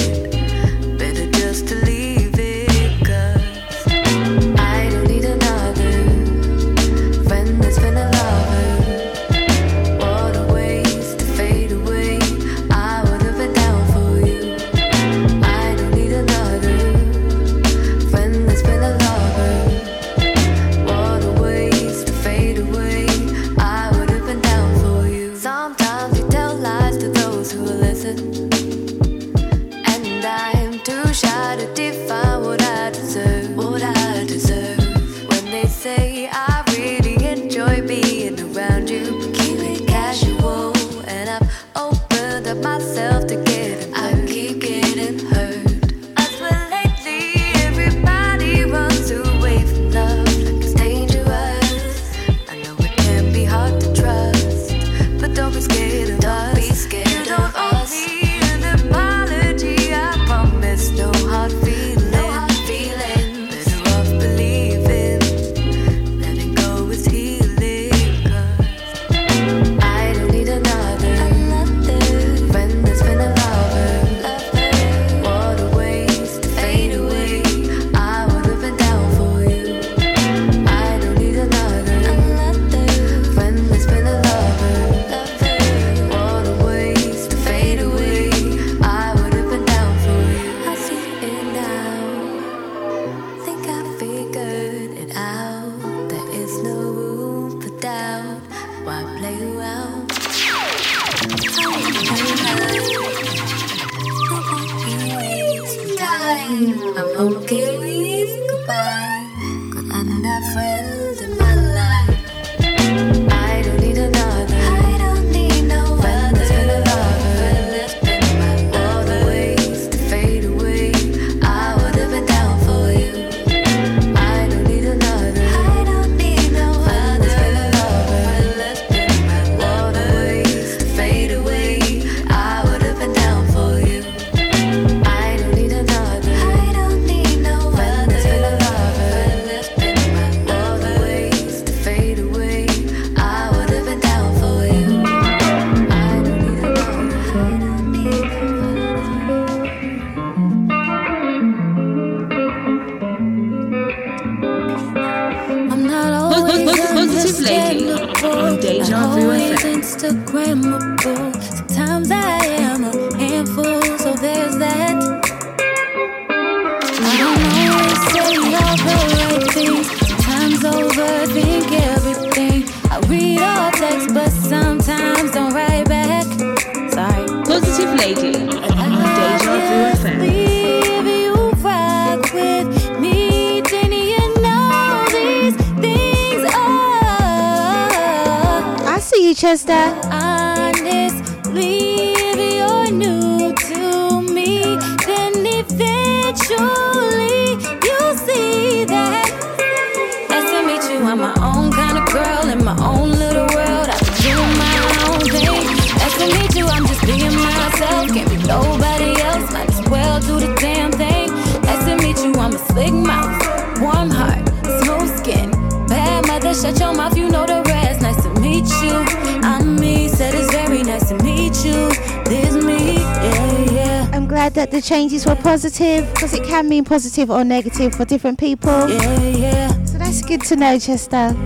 I'm a slick mouth, warm heart, smooth skin. Bad mother, shut your mouth, you know the rest. Nice to meet you. I'm me, said it's very nice to meet you. This me, yeah, yeah. I'm glad that the changes were positive because it can mean positive or negative for different people. Yeah, yeah. So that's good to know, Chester.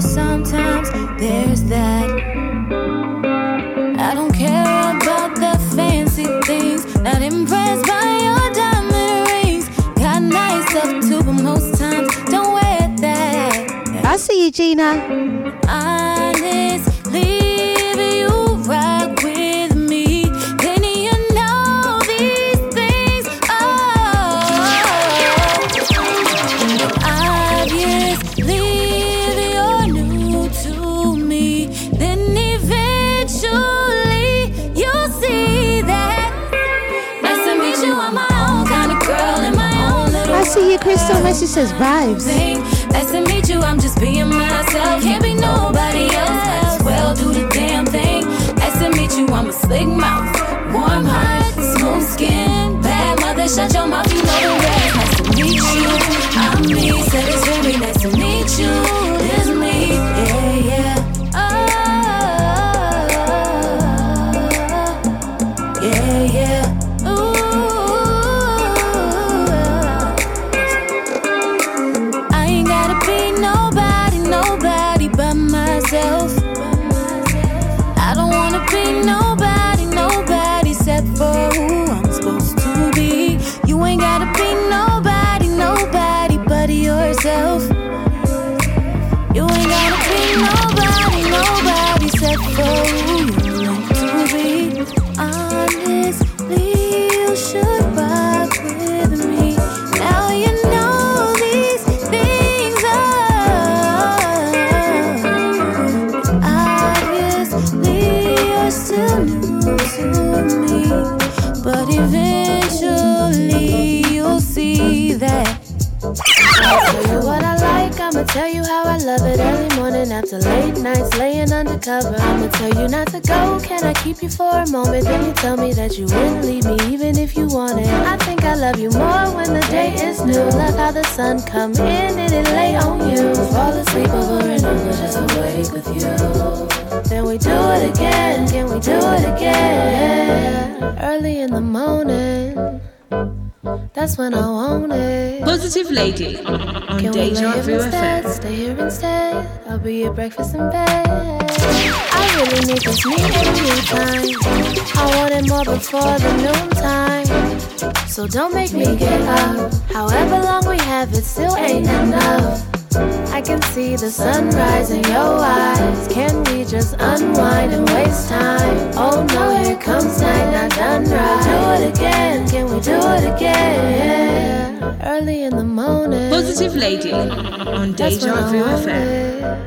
sometimes there's that. I don't care about the fancy things, not impressed by your diamond rings. Got nice stuff too, but most times don't wear that. I see you, Gina. Your crystal message says vibes. Nice to meet you, I'm just being myself. Can't be nobody else. Well do the damn thing. Nice to meet you, I'm a slick mouth. Warm heart, smooth skin. Bad mother, shut your mouth, after late nights laying undercover. I'ma tell you not to go, can I keep you for a moment? Then you tell me that you wouldn't leave me even if you wanted. I think I love you more when the day is new. Love how the sun come in and it lay on you. Fall asleep over and over, just awake with you. Then we do it again, can we do it again? Early in the morning, that's when I want it. Positive Lady on Can we lay Deja here Vu? FM. Stay here instead. Be your breakfast in bed. I really need this me and you time. I wanted more before the noontime. So don't make me get up. However long we have, it still ain't enough. I can see the sunrise in your eyes. Can we just unwind and waste time? Oh no, here comes night, not done right. Do it again, can we do it again? Early in the morning. Positive Lady on Deja Vu FM.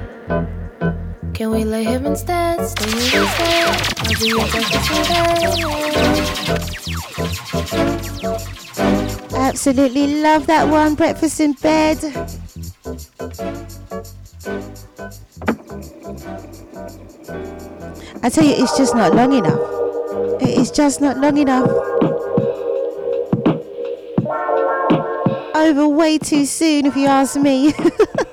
Can we lay here instead? Stay here instead. I'll be your breakfast in bed. Absolutely love that one. Breakfast in bed. I tell you, it's just not long enough. It is just not long enough. Over way too soon, if you ask me. [LAUGHS]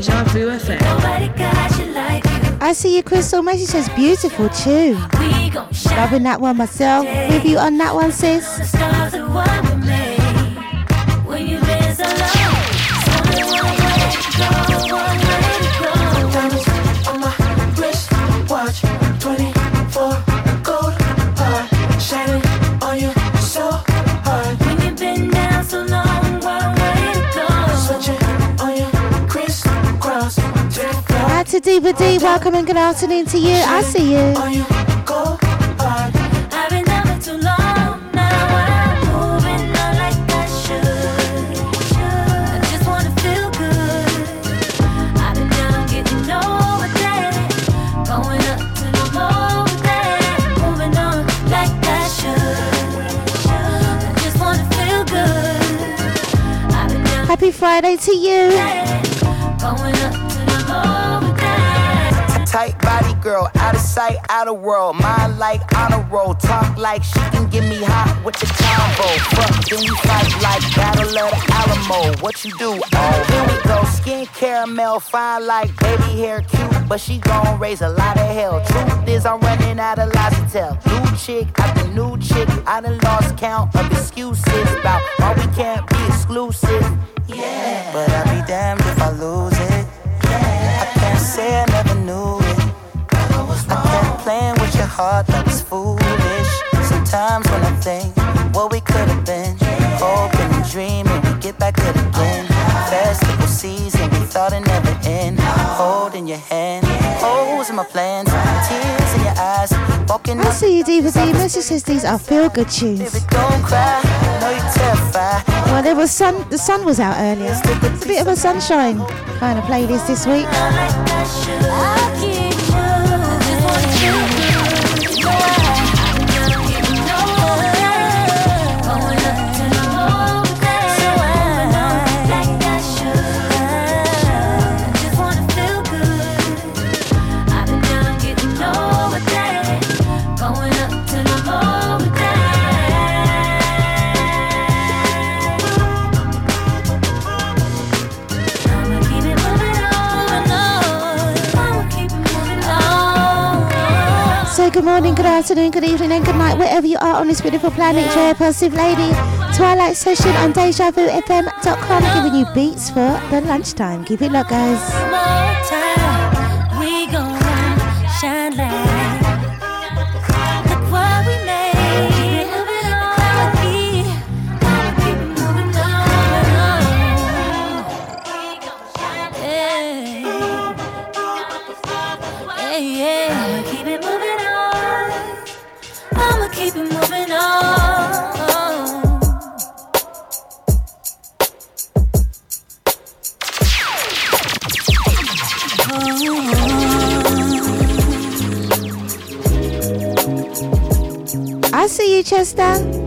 Deja Vu FM. I see you, Crystal. Message says beautiful tune. Loving that one myself. With you on that one, sis. Wanna feel good. I've been down Happy Friday to you. Girl, out of sight, out of world. Mind like honor roll, talk like she can get me hot with the combo. Fuck, then you fight like Battle of the Alamo. What you do? Oh, here we go. Skin caramel, fine like baby hair, cute, but she gon' raise a lot of hell. Truth is, I'm running out of lies to tell. New chick after new chick, I done lost count of excuses my plans, tears in your eyes. Walking I see you, Diva D. Message says these are feel good tunes. don't cry, know you're terrified. Well, there was sun. The sun was out earlier. It's a bit of a sunshine kind of playlist this week. Morning, good afternoon, good evening, and good night, wherever you are on this beautiful planet. Joy, positive lady. Twilight session on DejaVuFM.com, giving you beats for the lunchtime. Keep it locked, guys. See you,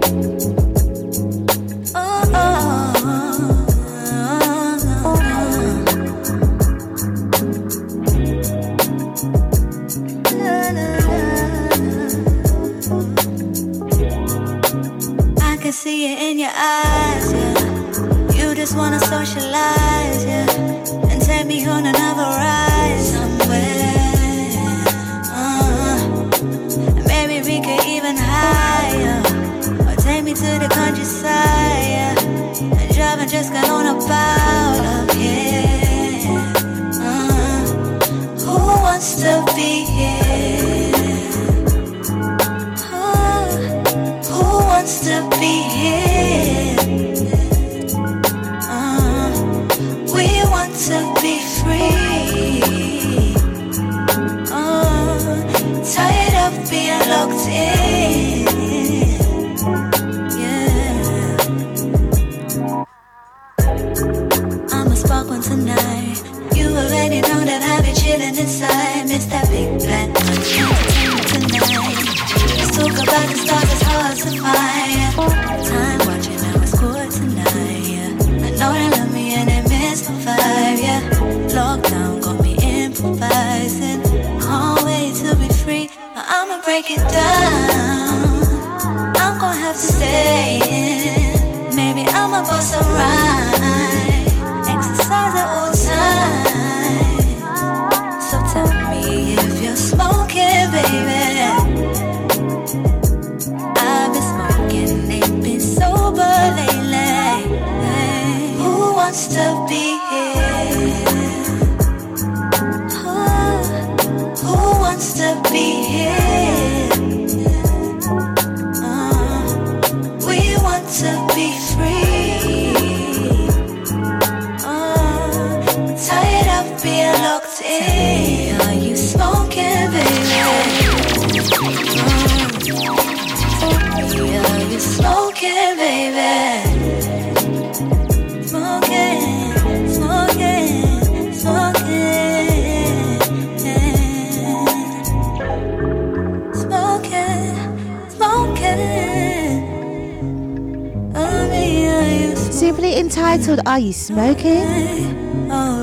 Simply entitled Are You Smoking?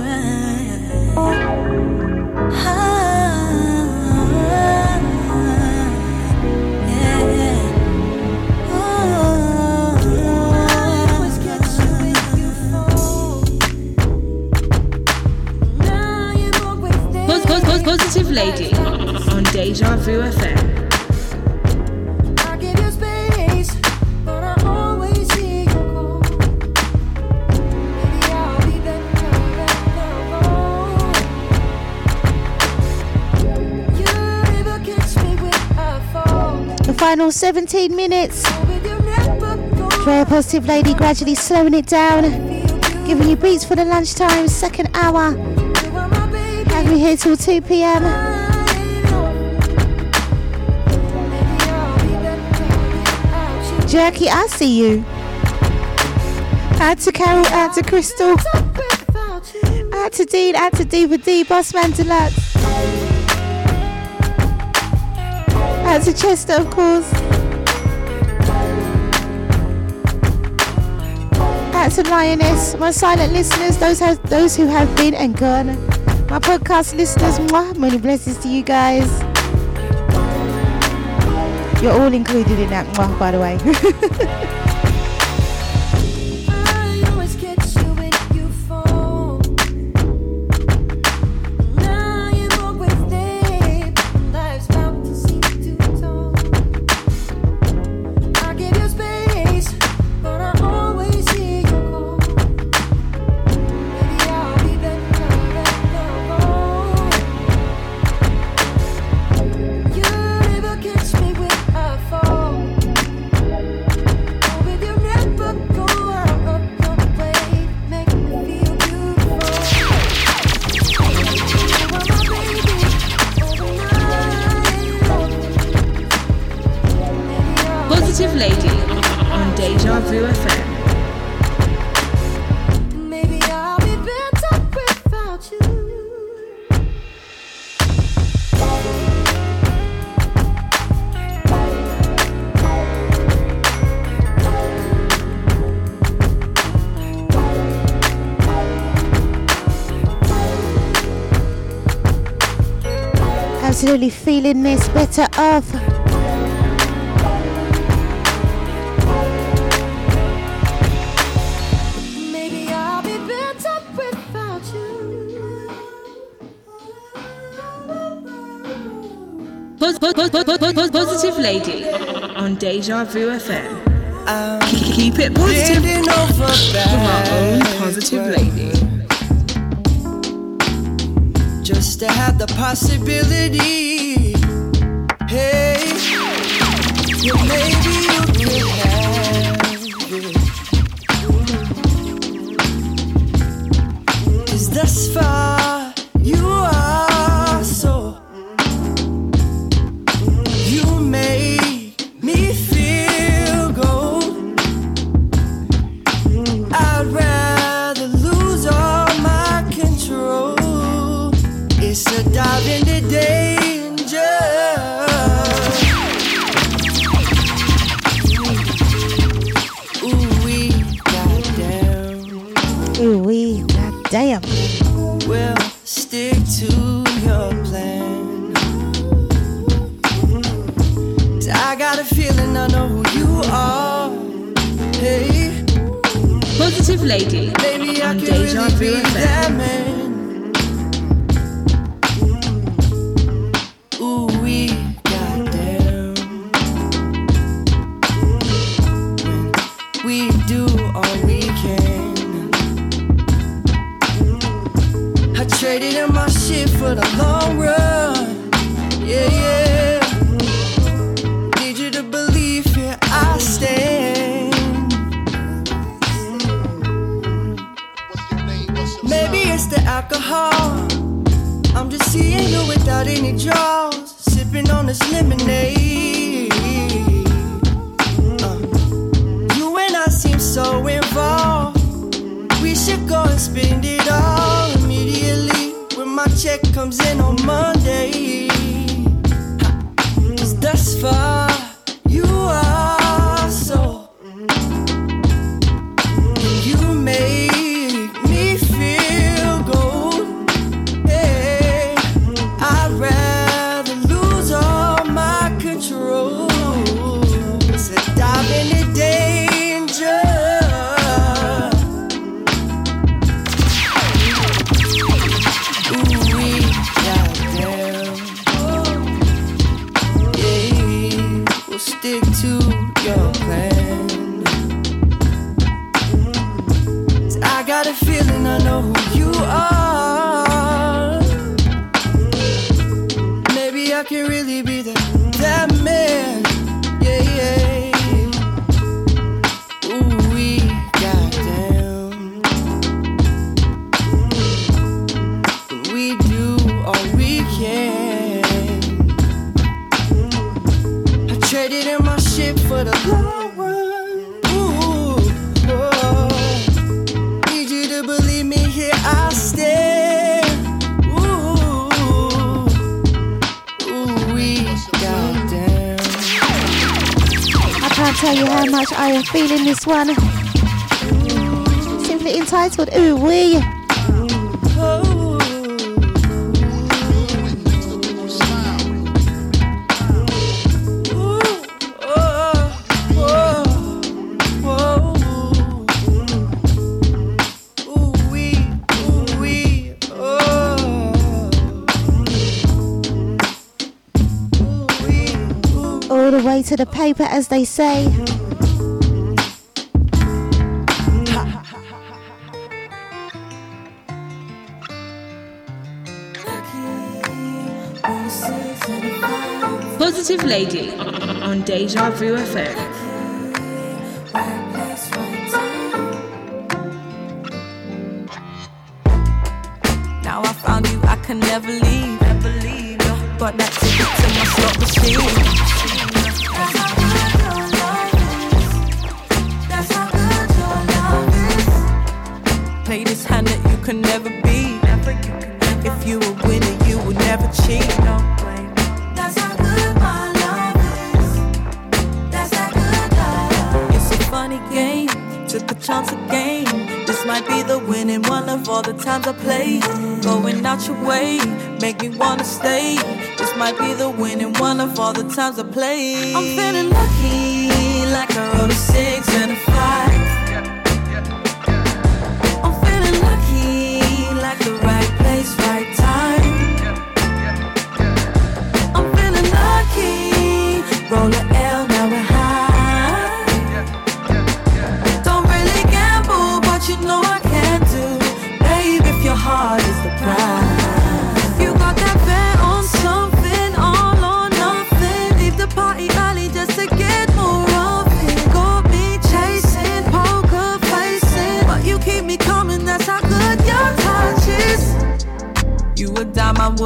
Pos- pos- pos- Positive Lady on Deja Vu FM. Final 17 minutes. Drea Positive Lady gradually slowing it down. Giving you beats for the lunchtime, second hour. Have me here till 2 pm. Jerky, I see you. Out to Carol, out to Crystal. Out to Dean, out to Diva D, Bossman Deluxe. Out to Chester, of course. To Lioness, my silent listeners, those have, those who have been and gone. My podcast listeners, mwah, many blessings to you guys. You're all included in that, mwah, by the way. [LAUGHS] Absolutely feeling this better off. Maybe I'll be better without you. Positive Lady on Deja Vu FM. Keep it positive bending with our own positive lady. just to have the possibility. Hey, yeah, maybe you can. have one. Simply entitled Ooh Wee. All the way to the paper, as they say. Deja Vu FM. Now I found you, I can never leave. Never leave. Got that ticket to my slot machine. Play this hand that you can never be. If you a winner, you will never cheat. That's Game. Took a chance again. This might be the winning one of all the times I played. Going out your way, make me wanna stay. This might be the winning one of all the times I played. I'm feeling lucky, like I wrote a six and a five.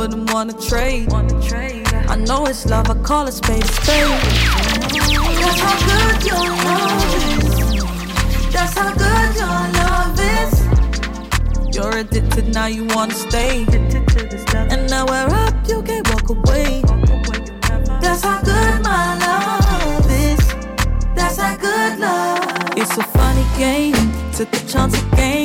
Wouldn't wanna trade. I know it's love, I call it space, a spade. That's how good your love is. That's how good your love is. You're addicted, now you wanna stay. And now we're up, you can't walk away. That's how good my love is. That's how good love. It's a funny game, took a chance again.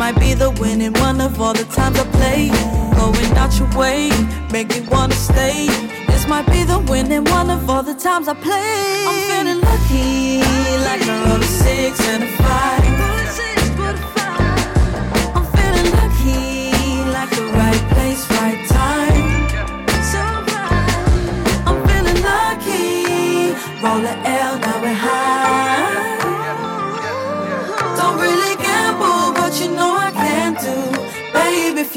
Might be the winning one of all the times I played. Going out your way, make me wanna stay. This might be the winning one of all the times I played. I'm feeling lucky, like I wrote a six and a five. I'm feeling lucky, like the right place, right time. So I'm feeling lucky, roll a L, now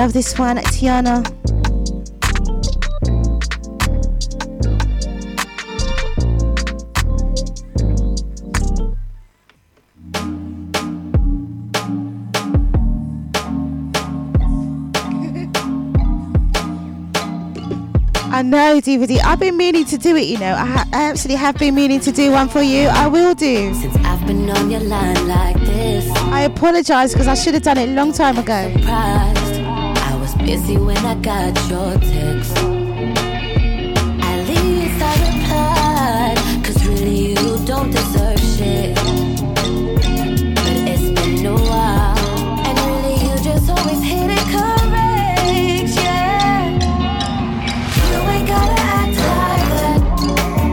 Love this one, Tiana. [LAUGHS] I know, DVD. I've been meaning to do it, you know. I, ha- I, actually have been meaning to do one for you. I will do. Since I've been on your line like this. I apologize because I should have done it a long time ago. Surprise. Busy when I got your text. At least I replied, cause really you don't deserve shit. But it's been a while, and really you just always hit it correct, yeah. You ain't gotta act like that.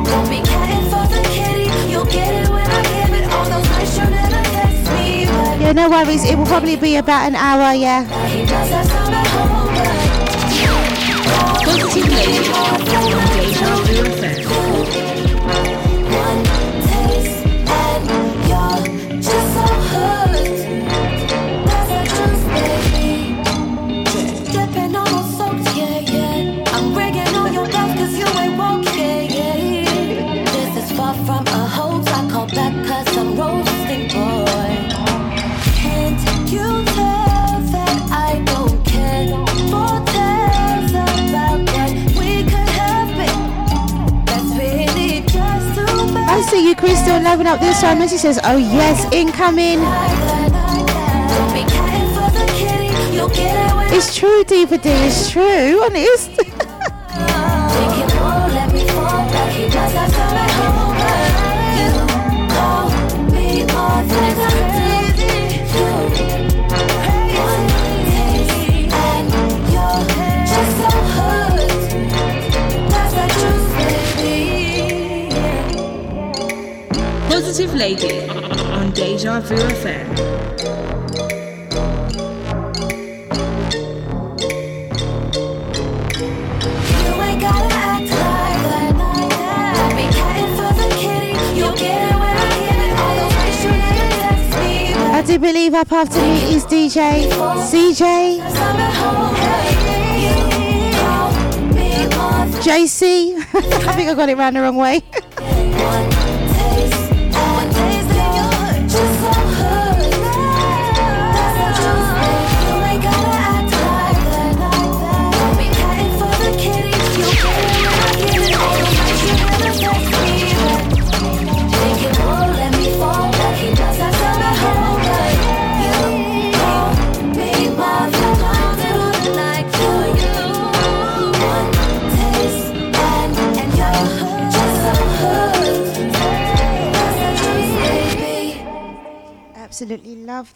Don't be catting for the kitty, you'll get it when I give it. All those nights you never text me. Yeah, no worries, it will probably be about an hour, yeah. She made open up this time and she says, Oh yes, incoming. It's true, DVD, it's true, honest. [LAUGHS] Lady on Deja Vu FM. I do believe up after me is DJ CJ JC. I think I got it round the wrong way.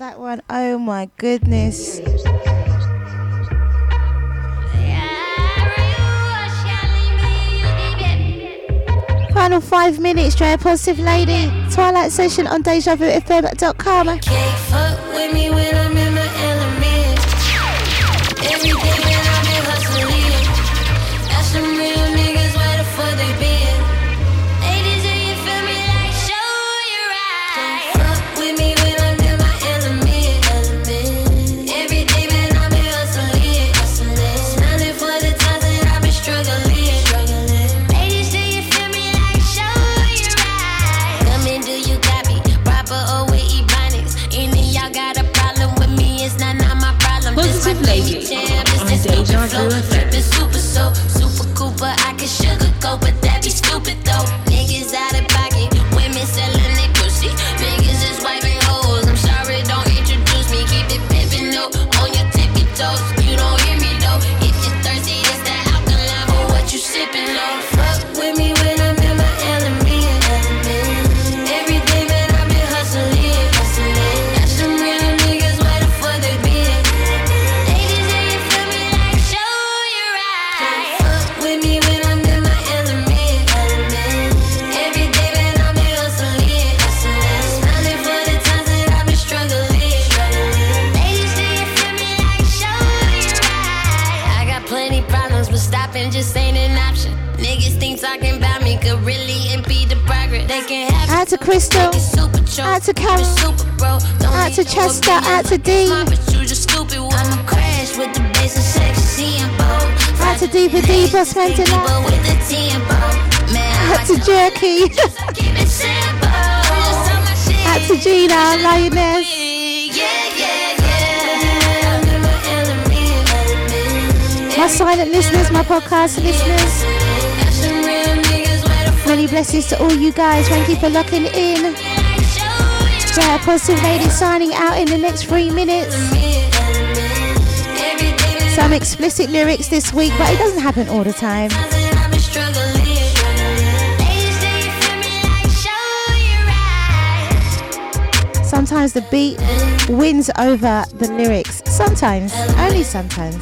that one. Oh my goodness. Final five minutes, Drea Positive Lady. Twilight session on DejaVuFM.com. flow. Flipping super so super cool, but I can sugarcoat, but that be stupid though. to Crystal, out to Carol, out to Chester, out to Dean. Out to Diva D, Boss Mandela. Out to Jerky. out to Gina, Lioness. My silent listeners, my podcast listeners. Many blessings to all you guys. Thank you for locking in. Yeah, Positive lady signing out in the next three minutes. Some explicit lyrics this week, but it doesn't happen all the time. Sometimes the beat wins over the lyrics. Sometimes, only sometimes.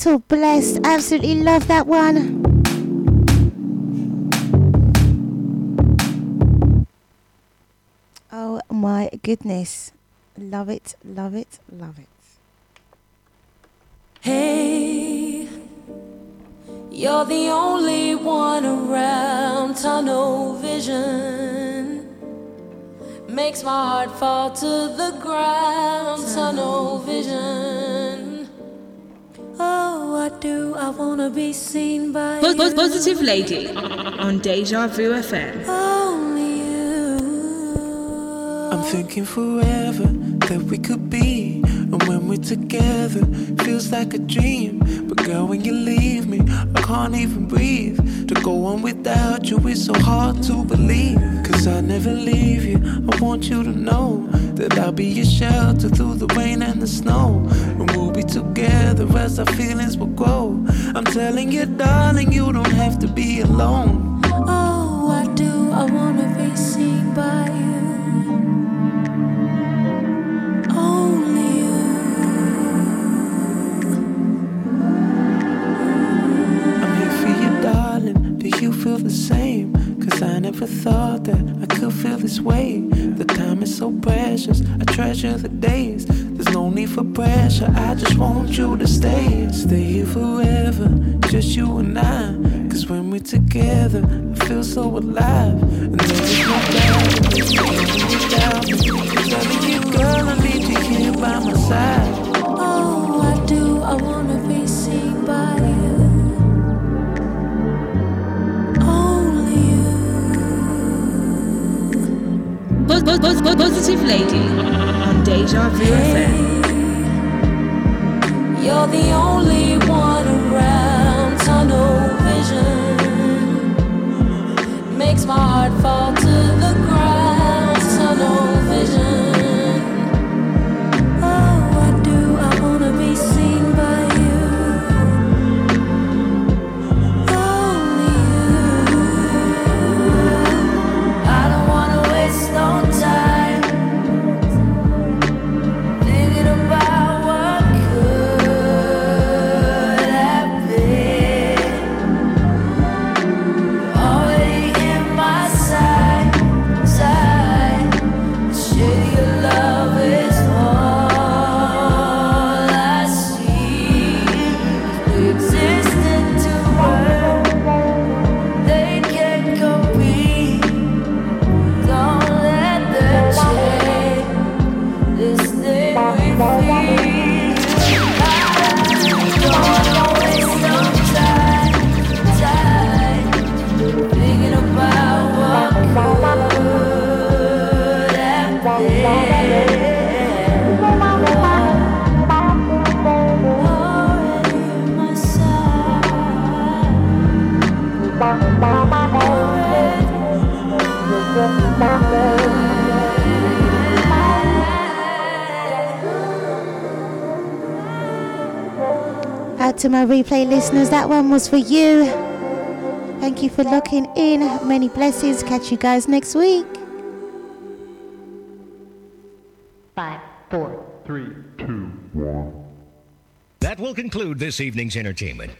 Total Blessed. Absolutely love that one. Oh my goodness. Love it, love it, love it. Hey, you're the only one around. Tunnel vision makes my heart fall to the ground. Tunnel vision. Oh, do. I wanna be seen by Positive Lady on Deja Vu FM. Only you. I'm thinking forever that we could be and when we're together, feels like a dream. But girl, when you leave me, I can't even breathe. To go on without you is so hard to believe. Cause I never leave you. I want you to know that I'll be your shelter through the rain and the snow. And we'll be together as our feelings will grow. I'm telling you, darling, you don't have to be alone. Oh, I do. I wanna be seen by you. Feel the same? Cause I never thought that I could feel this way. The time is so precious. I treasure the days. There's no need for pressure. I just want you to stay. Stay here forever. Just you and I. Cause when we're together, I feel so alive. And there is no doubt without me. I'm telling you, girl, I need you here by my side. Positive Lady on Deja Vu FM. You're the only one around. Tunnel vision makes my heart fall to the to my replay listeners, that one was for you. Thank you for locking in. Many blessings. Catch you guys next week. Five, four, Three, two, one. That will conclude this evening's entertainment.